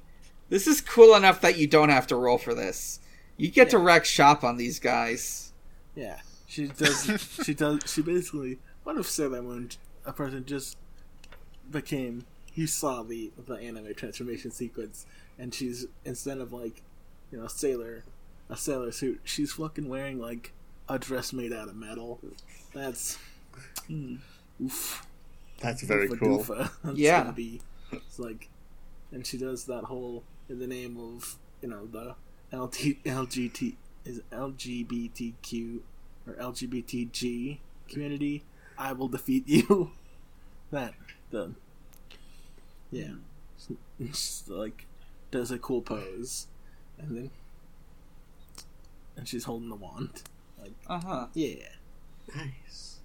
this is cool enough that you don't have to roll for this. You get to Yeah. wreck shop on these guys. yeah. She does. she does. She basically. What if Sailor Moon, a person just became? You saw the the anime transformation sequence, and she's instead of like, you know, sailor, a sailor suit, she's fucking wearing like a dress made out of metal. That's Hmm. oof. That's very Doofa cool. doofa. That's Yeah. gonna be it's like and she does that whole in the name of you know the LT, LGT is LGBTQ or LGBTG community. I will defeat you. that the yeah, She's like does a cool pose, and then and she's holding the wand. Like Uh huh. yeah. Nice.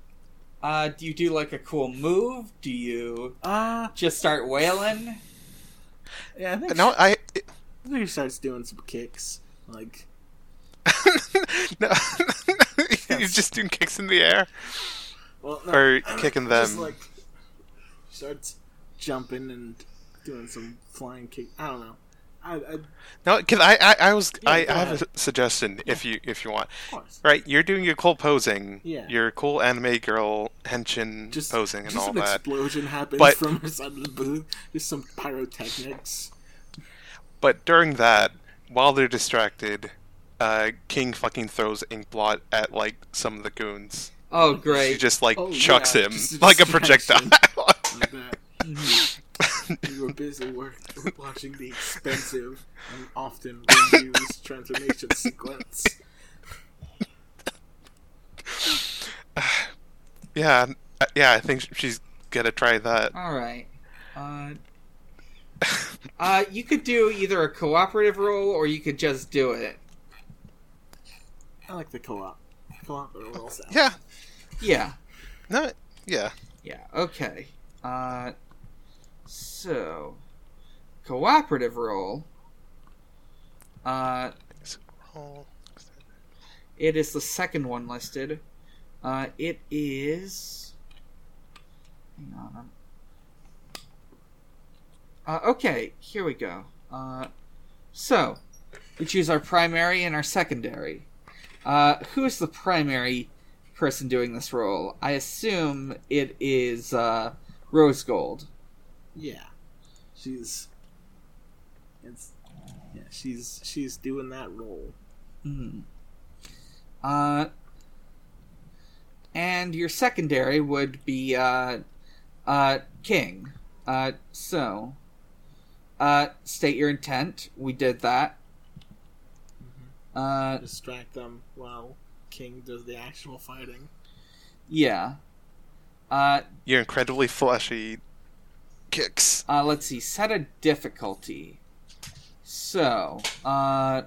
Uh, do you do like a cool move? Do you Ah, just start wailing? yeah. I think No, I. I he starts doing some kicks. Like, no, he's just doing kicks in the air. well, no, Or kicking them. just like starts jumping and doing some flying kick. I don't know. I, I No, can I? I, I was. Yeah, I, I have a suggestion if you if you want. Right, you're doing your cool posing. Yeah. Your cool anime girl henshin just posing and just all an that. explosion happens But- from her side of the booth. Just some pyrotechnics. But during that, while they're distracted, uh, King fucking throws Inkblot at like some of the goons. Oh, great! She just like Oh, chucks yeah, him just like a projectile. Mhm. You were busy watching the expensive and often reused transformation sequence. yeah, uh, yeah. I think she's gonna try that. All right. Uh, uh, you could do either a cooperative role or you could just do it. I like the co-op. Co-op rolls out. yeah. Yeah. No. Yeah. Yeah. Okay. Uh, so cooperative role. Uh, it is the second one listed. Uh, it is. Hang on. I'm- Uh, okay, here we go. Uh, so we choose our primary and our secondary. Uh, who is the primary person doing this role? I assume it is uh, Rose Gold. Yeah, she's it's yeah she's she's doing that role. Hmm. Uh, and your secondary would be uh, uh, King. Uh, so, uh, state your intent. We did that. Uh, Distract them while King does the actual fighting. yeah. Uh, Your incredibly flashy kicks. uh, let's see. Set a difficulty. So, uh,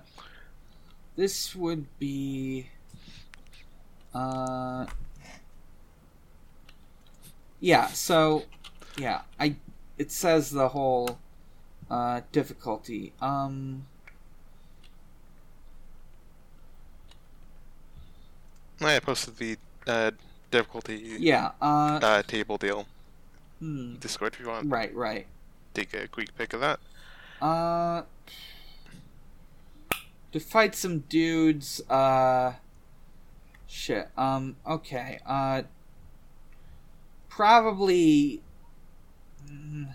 this would be, uh, yeah. So, yeah, I. It says the whole uh, difficulty. Um, I posted the uh, difficulty yeah. Uh, uh, table deal. hmm, Discord if you want. right. Right. Take a quick pic of that. Uh, to fight some dudes. Uh, shit. Um. Okay. Uh, probably. mm,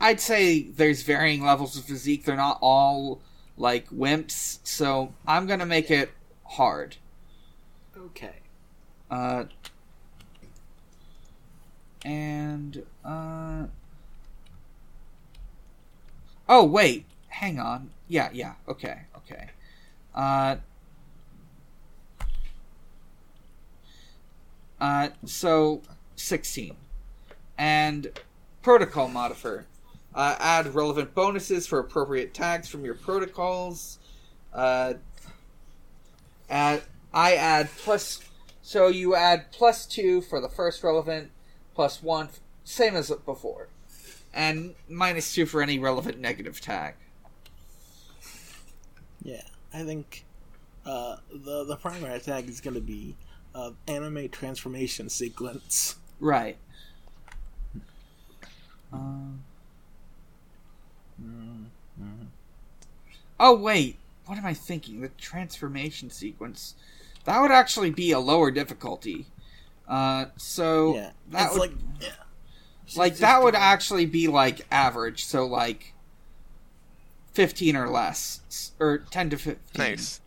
I'd say there's varying levels of physique. They're not all like wimps, so I'm gonna make it hard. Okay. Uh, and uh. Oh wait, hang on. Yeah, yeah. Okay, okay. Uh, uh, so sixteen, and protocol modifier. Uh, add relevant bonuses for appropriate tags from your protocols. Uh, add, I add plus. So you add plus two for the first relevant, plus one, same as before, and minus two for any relevant negative tag. Yeah, I think uh, the the primary tag is going to be uh, anime transformation sequence. Right. Um, Mm-hmm. oh wait, what am I thinking? The transformation sequence. That would actually be a lower difficulty. Uh, so Yeah, that it's would like yeah, like that would doing- actually be like average. So like fifteen or less, or ten to fifteen. Nice.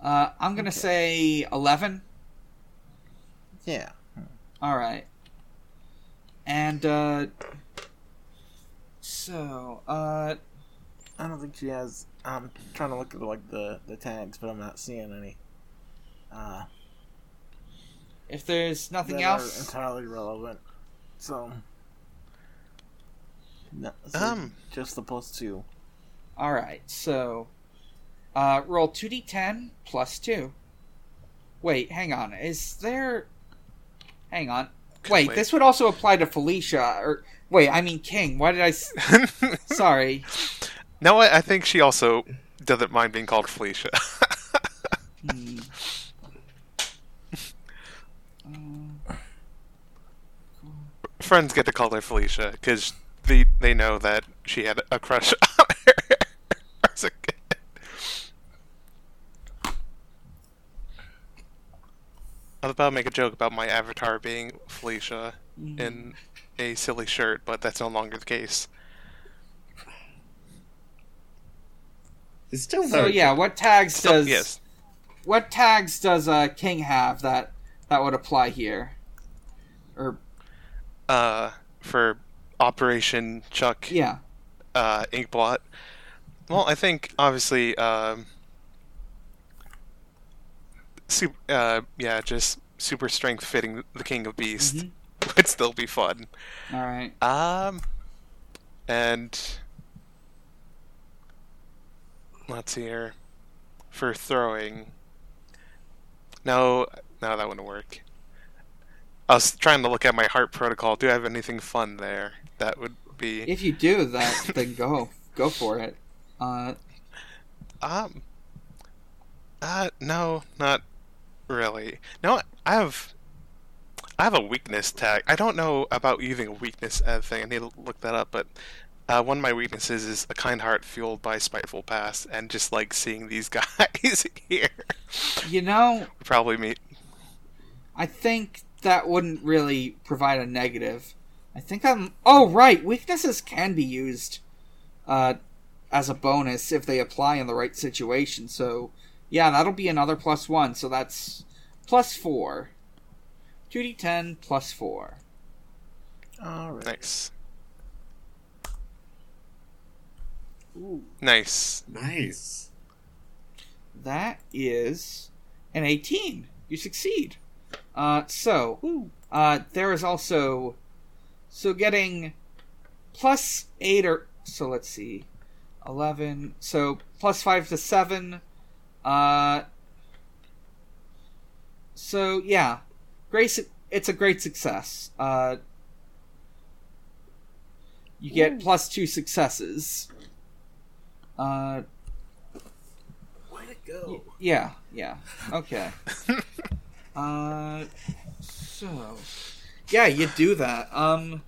Uh, I'm gonna Okay. say eleven. yeah. All right. And uh, so uh, I don't think she has. I'm trying to look at like the the tags, but I'm not seeing any. Uh, if there's nothing that else, are entirely relevant. So, no, so Um. just the plus two. All right, so uh, roll two d10 plus two. Wait, hang on. Is there? Hang on. Wait, Wait. this would also apply to Felicia. Or wait, I mean King. Why did I? S- Sorry. no, I, I think she also doesn't mind being called Felicia. Hmm. Friends get to call her Felicia because they they know that she had a crush on her as a kid. I was about to make a joke about my avatar being Felicia hmm. in a silly shirt, but that's no longer the case. It's still so very yeah, what tags So, does yes, what tags does uh, King have that that would apply here? Or uh, for Operation Chuck yeah, uh, Inkblot. Well, I think obviously, um, super, uh, yeah, just super strength fitting the King of Beast Mhm. would still be fun. all right. Um, and let's see here for throwing. No, no, that wouldn't work. I was trying to look at my heart protocol. Do I have anything fun there? That would be. If you do that, then go go for it. Uh, Um. Uh, no, not really. No, I have. I have a weakness tag. I don't know about using a weakness as a thing. I need to look that up. But uh, one of my weaknesses is a kind heart fueled by spiteful past, and just like seeing these guys here, you know, probably me. I think that wouldn't really provide a negative. I think I'm. Oh, right. Weaknesses can be used uh, as a bonus if they apply in the right situation. So, yeah, that'll be another plus one. So that's plus four. 2d10 plus four. All right. Nice, Ooh. nice. nice. That is an 18. You succeed. Uh, so, Uh, there is also so getting plus eight or so. Let's see, eleven. So plus five to seven. Uh, so yeah, great. It's a great success. Uh, you get plus two successes. Uh, Way to go. yeah, yeah. Okay. uh, so yeah, you do that. Um,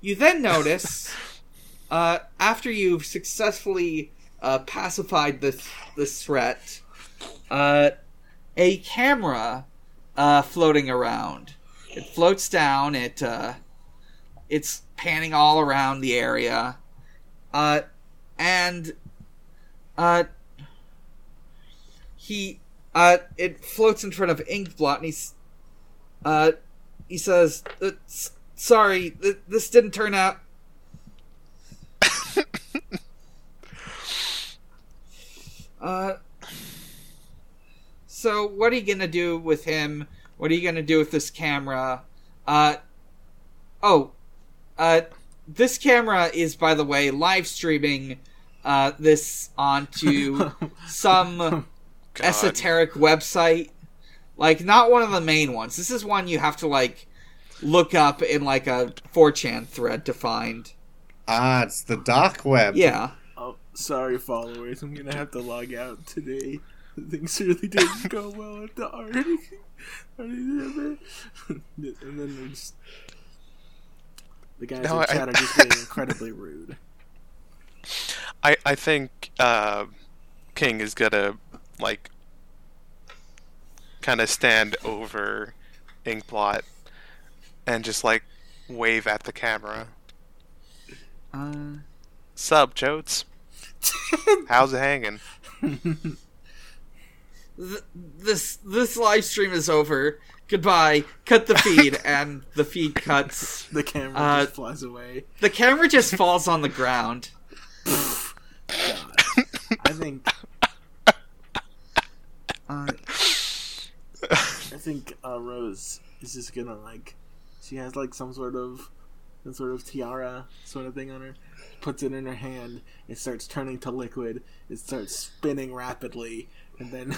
you then notice, uh, after you've successfully uh, pacified this this threat, uh, a camera uh, floating around. It floats down. It uh, it's panning all around the area, uh, and uh, he uh, it floats in front of Inkblot, and he's uh, he says, uh, "Sorry, th- this didn't turn out." Uh, so what are you gonna do with him? What are you gonna do with this camera? Uh, oh, uh, this camera is, by the way, live streaming uh, this onto some God. esoteric website. Like, not one of the main ones. This is one you have to, like, look up in, like, a 4chan thread to find. Ah, it's the dark web. Yeah. Oh, sorry, followers. I'm gonna have to log out today. Things really didn't go well at the art. and then there's the guys No, in I- chat are just being incredibly rude. I I think uh, King is gonna like kind of stand over Inkblot and just like wave at the camera. Uh, Sub, Jotes. How's it hanging? th- this this live stream is over. Goodbye. Cut the feed, and the feed cuts. The camera Uh, just flies away. The camera just falls on the ground. God. I think Uh, I think uh, Rose is just gonna like she has like some sort of some sort of tiara sort of thing on her. Puts it in her hand. It starts turning to liquid. It starts spinning rapidly, and then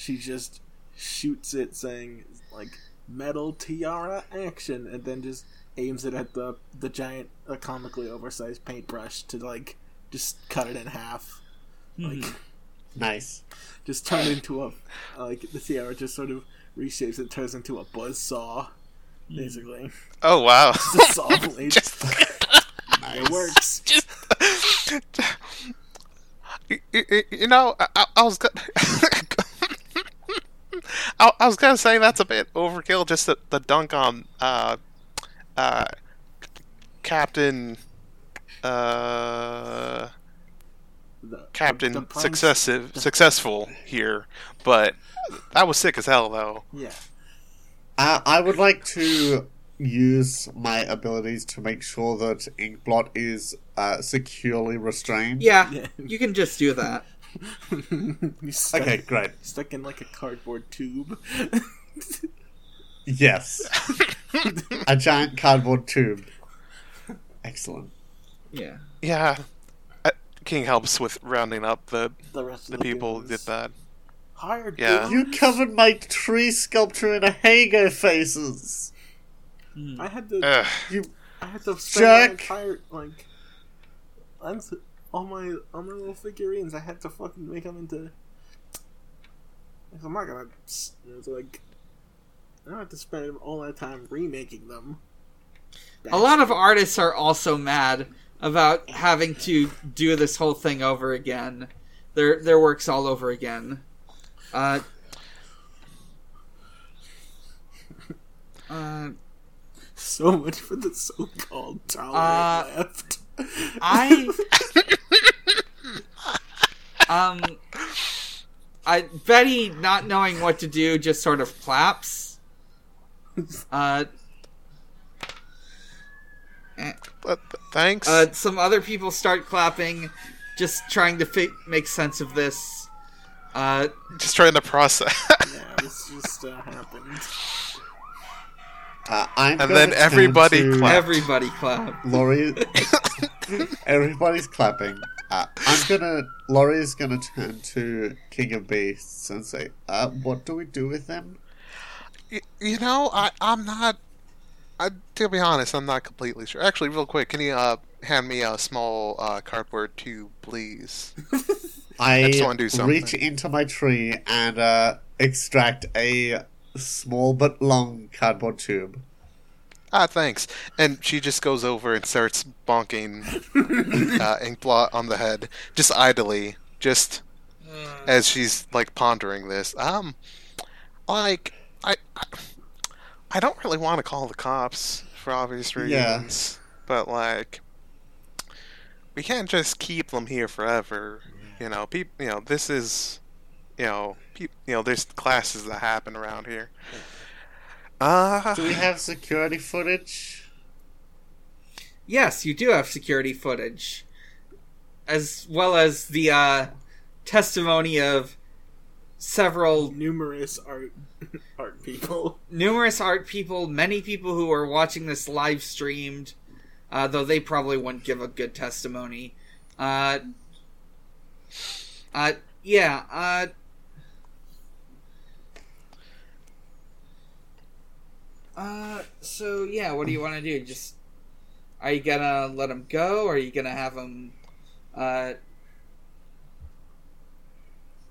she just shoots it, saying like "metal tiara action," and then just aims it at the the giant, uh, comically oversized paintbrush to like just cut it in half. Like Nice. just turn into a like the tiara just sort of reshapes and turns into a buzz saw, basically. Oh wow. The saw blade. Just- it works. just you, you, you know I, I- I was gonna I, I was gonna say that's a bit overkill just the, the dunk on uh uh Captain uh The- Captain the prime's- successive successful here but that was sick as hell though Yeah. Uh, I would like to use my abilities to make sure that Inkblot is uh, securely restrained. yeah, Yeah. you can just do that. He's stuck, Okay, great. stuck in like a cardboard tube. Yes. A giant cardboard tube. Excellent. Yeah. yeah uh, King helps with rounding up the the rest the the, people who did that Hired Yeah. goons. You covered my tree sculpture in Ahegao faces. I had to. Ugh. You I had to spend my entire like. I'm s- all my all my little figurines. I had to fucking make them into. I'm not gonna. It's like. I don't have to spend all that time remaking them. A lot of artists are also mad about having to do this whole thing over again. Their their works all over again. Uh, uh, So much for the so-called tolerant Uh, left. I um I Betty not knowing what to do just sort of claps. Uh, But, thanks uh some other people start clapping just trying to fi- make sense of this. Uh just trying to process yeah, this just uh, happened. Uh, I'm And gonna then everybody to clapped. everybody clap. Laurie. Everybody's clapping. Uh, I'm gonna. Laurie's gonna turn to King of Beasts and say, uh, "What do we do with them?" Y- You know, I I'm not. I, to be honest, I'm not completely sure. Actually, real quick, can you uh, hand me a small uh, cardboard tube, please? I just wanna do something. reach into my tree and uh, extract a small but long cardboard tube. Ah, thanks. And she just goes over and starts bonking uh, Inkblot on the head, just idly, just as she's like pondering this. Um, like I, I, I don't really want to call the cops for obvious Yeah. reasons, but like, we can't just keep them here forever. You know, peop, You know, this is, you know, peop, you know, there's classes that happen around here. Uh, Do we have security footage? Yes, you do have security footage, as well as the uh, testimony of several Numerous art art people. numerous art people, many people who are watching this live streamed, uh, though they probably wouldn't give a good testimony. Uh, uh, yeah, uh, so yeah, what do you want to do? Just, are you gonna let him go? Or are you gonna have him, uh,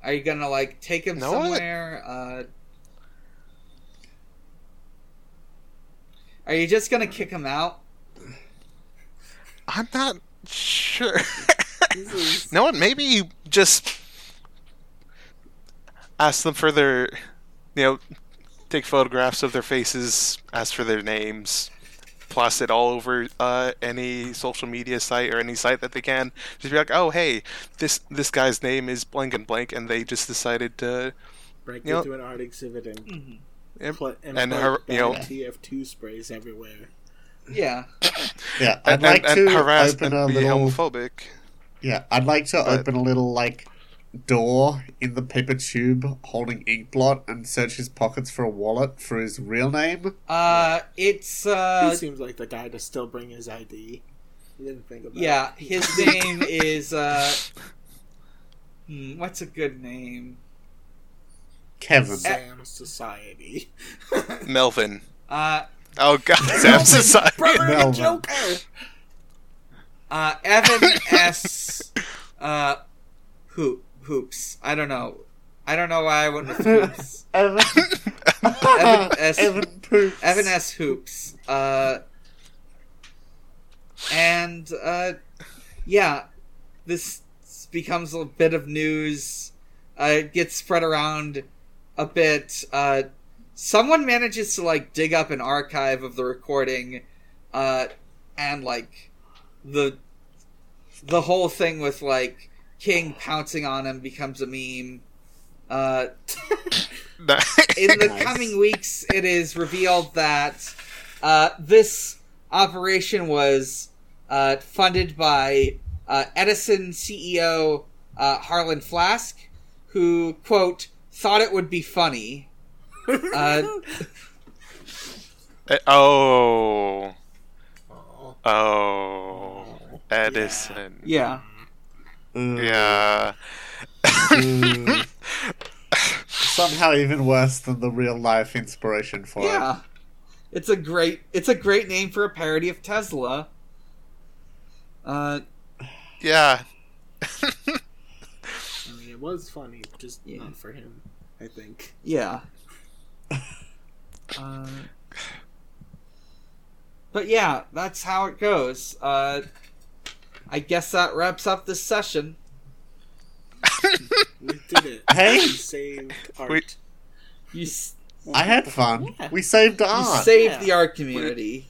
are you gonna like take him Know what? somewhere? Uh, are you just gonna kick him out? I'm not sure. Is- no one, maybe you just ask them for their, you know, take photographs of their faces, ask for their names, plus it all over uh, any social media site or any site that they can. Just be like, oh hey, this this guy's name is blank and blank, and they just decided to, break You know- into an art exhibit and Yep. put and, And put her- you know- TF2 sprays everywhere. Yeah. Yeah, I'd and, like and, and to harass open and a be little. homophobic. Yeah, I'd like to But- open a little like door in the paper tube holding Inkblot and search his pockets for a wallet for his real name. Uh, it's he uh, seems like the guy to still bring his ID. He didn't think about yeah. it. His name is uh, hmm, what's a good name? Kevin. Sam Society. Melvin. Uh, Oh god, Sam Society. Brother of the Melvin. Joker! uh, Evan S. Uh, hoop hoops. I don't know. I don't know why I went with hoops. Evan. Evan S. Evan Poops. Evan S. Hoops. Uh, and uh, yeah, this becomes a bit of news. Uh, it gets spread around a bit. Uh, someone manages to like dig up an archive of the recording, uh, and like the the whole thing with like King pouncing on him becomes a meme. Uh, in the Nice. coming weeks, it is revealed that uh, this operation was uh, funded by uh, Edison CEO uh, Harlan Flask, who quote thought it would be funny. Uh, Eh, oh, Oh, oh, Edison. yeah, Ugh. Yeah. Ugh. Somehow even worse than the real life inspiration for it. yeah. It's a great it's a great name for a parody of Tesla. Uh, Yeah. I mean, it was funny, just Yeah. not for him, I think. Yeah. uh, but yeah, that's how it goes. Uh, I guess that wraps up this session. We did it. Hey! We saved art. We- You, s- I had fun. Yeah. We saved you art. saved yeah. the art community.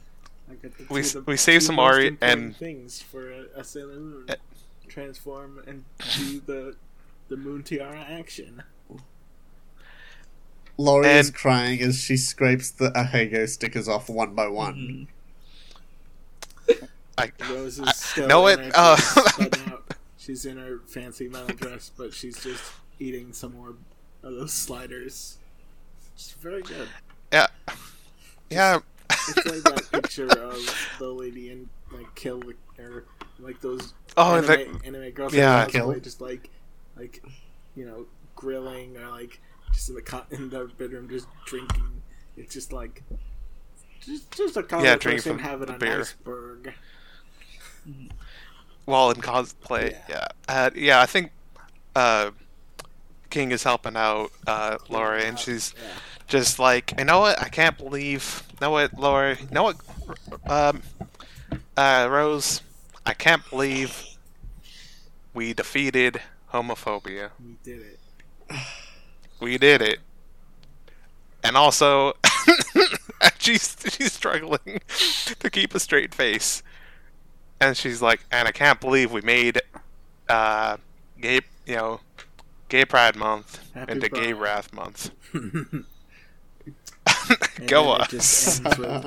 Like, I think We- the we saved some art and- things for a, a Sailor Moon. Eh. Transform and do the the Moon Tiara action. Laurie is crying as she scrapes the Ahegao stickers off one by one. Mhm. I, Rose is I- still know in it. Uh, dress, but now she's in her fancy metal dress, but she's just eating some more of those sliders. It's very good. yeah. Yeah. It's like that picture of the lady in like Kill the or like those Oh, anime, the, anime girls yeah. Kill. just like like you know grilling or like just in the co- in the bedroom just drinking. It's just like just just a common Yeah, drinking person from having the a beer. nice burg. While in cosplay. Yeah. Yeah. Uh, yeah, I think uh, King is helping out uh, Laura, and she's Yeah. just like, you know what? I can't believe. You know what, Laura? You know what, um, uh, Rose? I can't believe we defeated homophobia. We did it. We did it. And also, she's she's struggling to keep a straight face, and she's like, and I can't believe we made uh, gay, you know, Gay Pride Month Happy into Gay Wrath Month. Go then us. it just ends with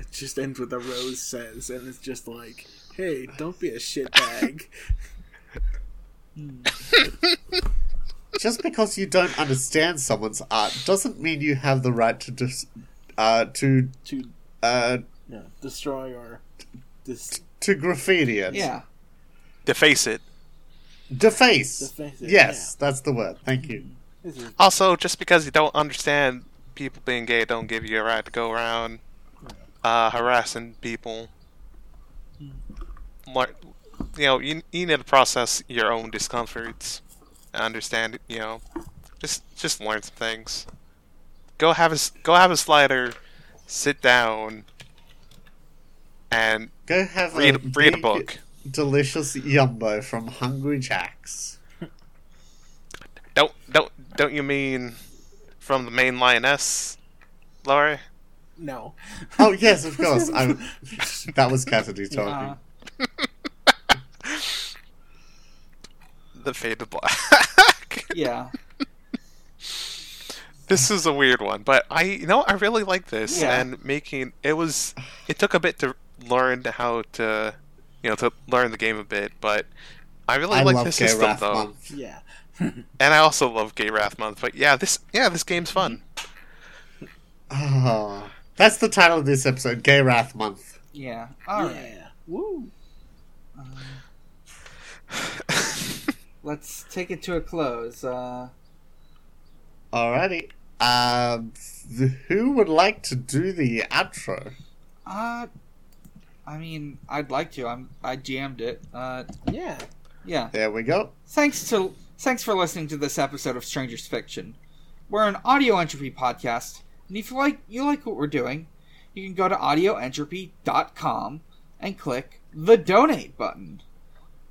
it just ends with a rose says, and it's just like, "Hey, don't be a shitbag." Just because you don't understand someone's art doesn't mean you have the right to dis- uh, to To uh, you know, destroy or dis- to graffiti it. Yeah. Deface it. Deface. Deface it, yes, that's the word. Thank you. Also, just because you don't understand people being gay, don't give you a right to go around uh, harassing people. Lear- you know, you, you need to process your own discomforts and understand. You know, just just learn some things. Go have a s- go have a slider, sit down, and Go have read a read a book. Delicious yumbo from Hungry Jack's. Don't don't don't you mean from the main lioness, Laurie? no. Oh yes, of course. I, that was Cassidy talking. Uh, The faded black. yeah. this is a weird one, but I you know I really like this Yeah. and making it was it took a bit to learn how to you know to learn the game a bit, but I really I like love this system Wrath though, Month. Yeah. and I also love Gay Wrath Month. But yeah, this yeah this game's fun. Oh, that's the title of this episode, Gay Wrath Month. Yeah. All right. yeah. Woo. Let's take it to a close. Uh, Alrighty. Um, th- who would like to do the outro? uh, I mean, I'd like to. I'm. I jammed it. Uh, Yeah. yeah. There we go. Thanks to thanks for listening to this episode of Strangers Fiction. We're an audio entropy podcast, and if you like you like what we're doing, you can go to audioentropy.com and click the donate button.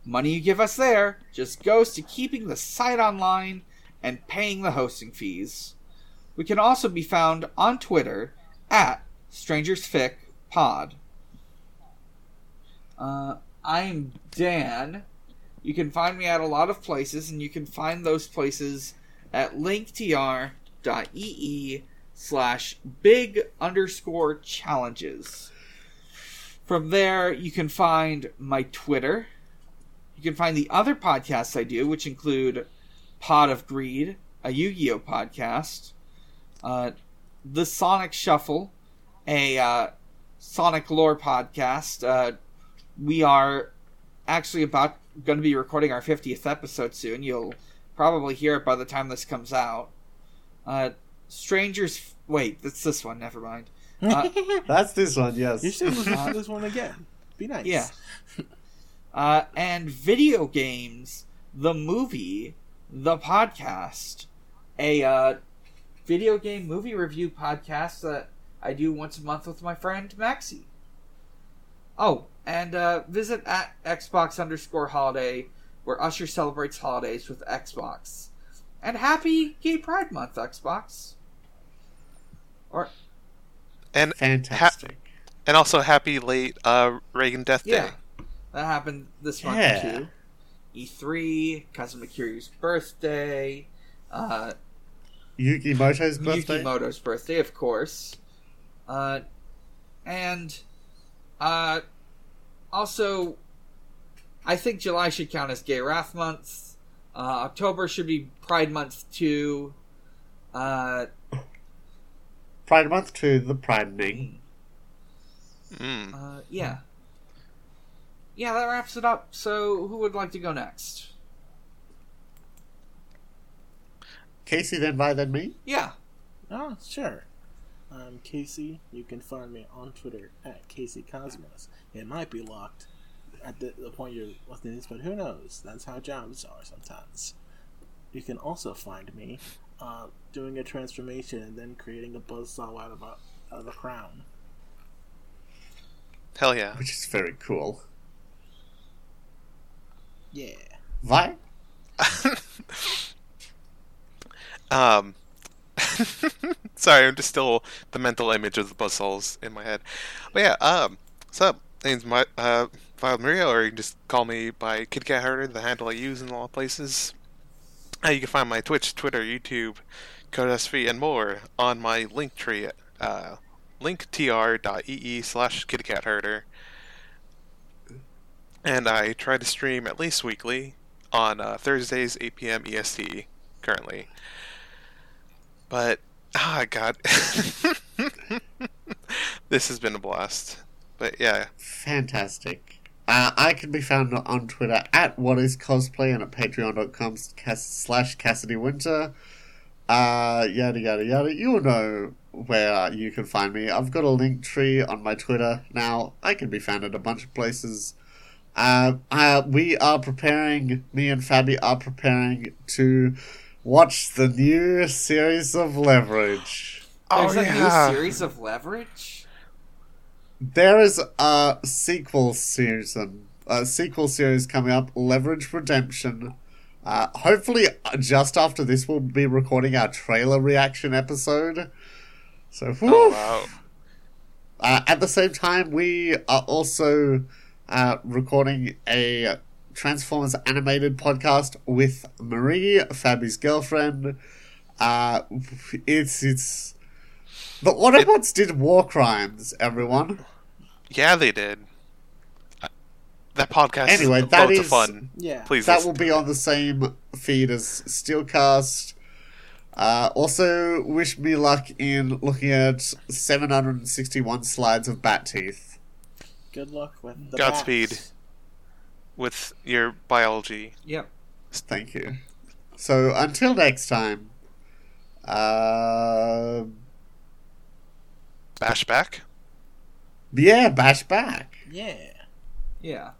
Money you give us there just goes to keeping the site online and paying the hosting fees. We can also be found on Twitter at StrangersFicPod. Uh, I'm Dan. You can find me at a lot of places, and you can find those places at linktr.ee slash big underscore challenges. From there, you can find my Twitter. You can find the other podcasts I do, which include Pod of Greed, a Yu Gi Oh podcast, uh, The Sonic Shuffle, a uh, Sonic lore podcast. Uh, we are actually about going to be recording our 50th episode soon. You'll probably hear it by the time this comes out. Uh, Strangers. Wait, that's this one. Never mind. Uh, That's this one, yes. You should listen to this one again. Be nice. Yeah. uh, and video games, the movie, the podcast, a uh, video game movie review podcast that I do once a month with my friend Maxie. Oh, and uh, visit at Xbox underscore holiday, where Usher celebrates holidays with Xbox. And happy Gay Pride Month, Xbox. Or And Fantastic. and also happy late uh, Reagan Death Day. Yeah, that happened this month Yeah. too. E3, Cousin Makiri's birthday, uh, Yuki Moto's birthday. Yukimoto's birthday, of course, uh, and uh, also, I think July should count as Gay Wrath Month. Uh, October should be Pride Month too. Uh, Pride Month to the Pridening. Mm. uh, yeah, yeah, that wraps it up. So, who would like to go next? Casey, then by then me. Yeah. Oh, sure. I'm Casey. You can find me on Twitter at Casey Cosmos. It might be locked at the, the point you're listening to this, but who knows? That's how jobs are sometimes. You can also find me uh, doing a transformation and then creating a buzzsaw out of a, out of a crown. Hell yeah. Which is very cool. Yeah. Why? um, sorry, I'm just still the mental image of the buzzsaws in my head. But yeah, um, what's up? Name's my uh, Vile Maria, or you can just call me by Kitty Cat Herder, the handle I use in all places. Uh, you can find my Twitch, Twitter, YouTube, CodeSV, and more on my link Linktree, uh, linktr.ee slash kittycatherder. And I try to stream at least weekly on uh, Thursdays, 8 p.m. EST currently. But ah, God, this has been a blast. But yeah, Fantastic. Uh, I can be found on Twitter at what is cosplay and at patreon.com slash Cassidy Winter. Uh, yada yada yada. You will know where you can find me. I've got a link tree on my Twitter now. I can be found at a bunch of places. Uh, uh, we are preparing, me and Fabi are preparing to watch the new series of Leverage. Oh, There's oh a new series of Leverage. There is a sequel season, a sequel series coming up, Leverage Redemption. Uh, hopefully, uh, just after this, we'll be recording our trailer reaction episode. So, whew. oh wow, Uh, at the same time, we are also uh, recording a Transformers animated podcast with Marie, Fabi's girlfriend. Uh, it's it's the Autobots did war crimes. Everyone. yeah, they did. Uh, That podcast Anyway, is that loads is- of fun. Yeah. Please, That listen will be on the same feed as Steelcast. Uh, also, wish me luck in looking at 761 slides of bat teeth. Good luck with the Godspeed. bats. With your biology. Yep. Thank you. So, until next time, uh, Bash back. yeah, bash back. Yeah. Yeah.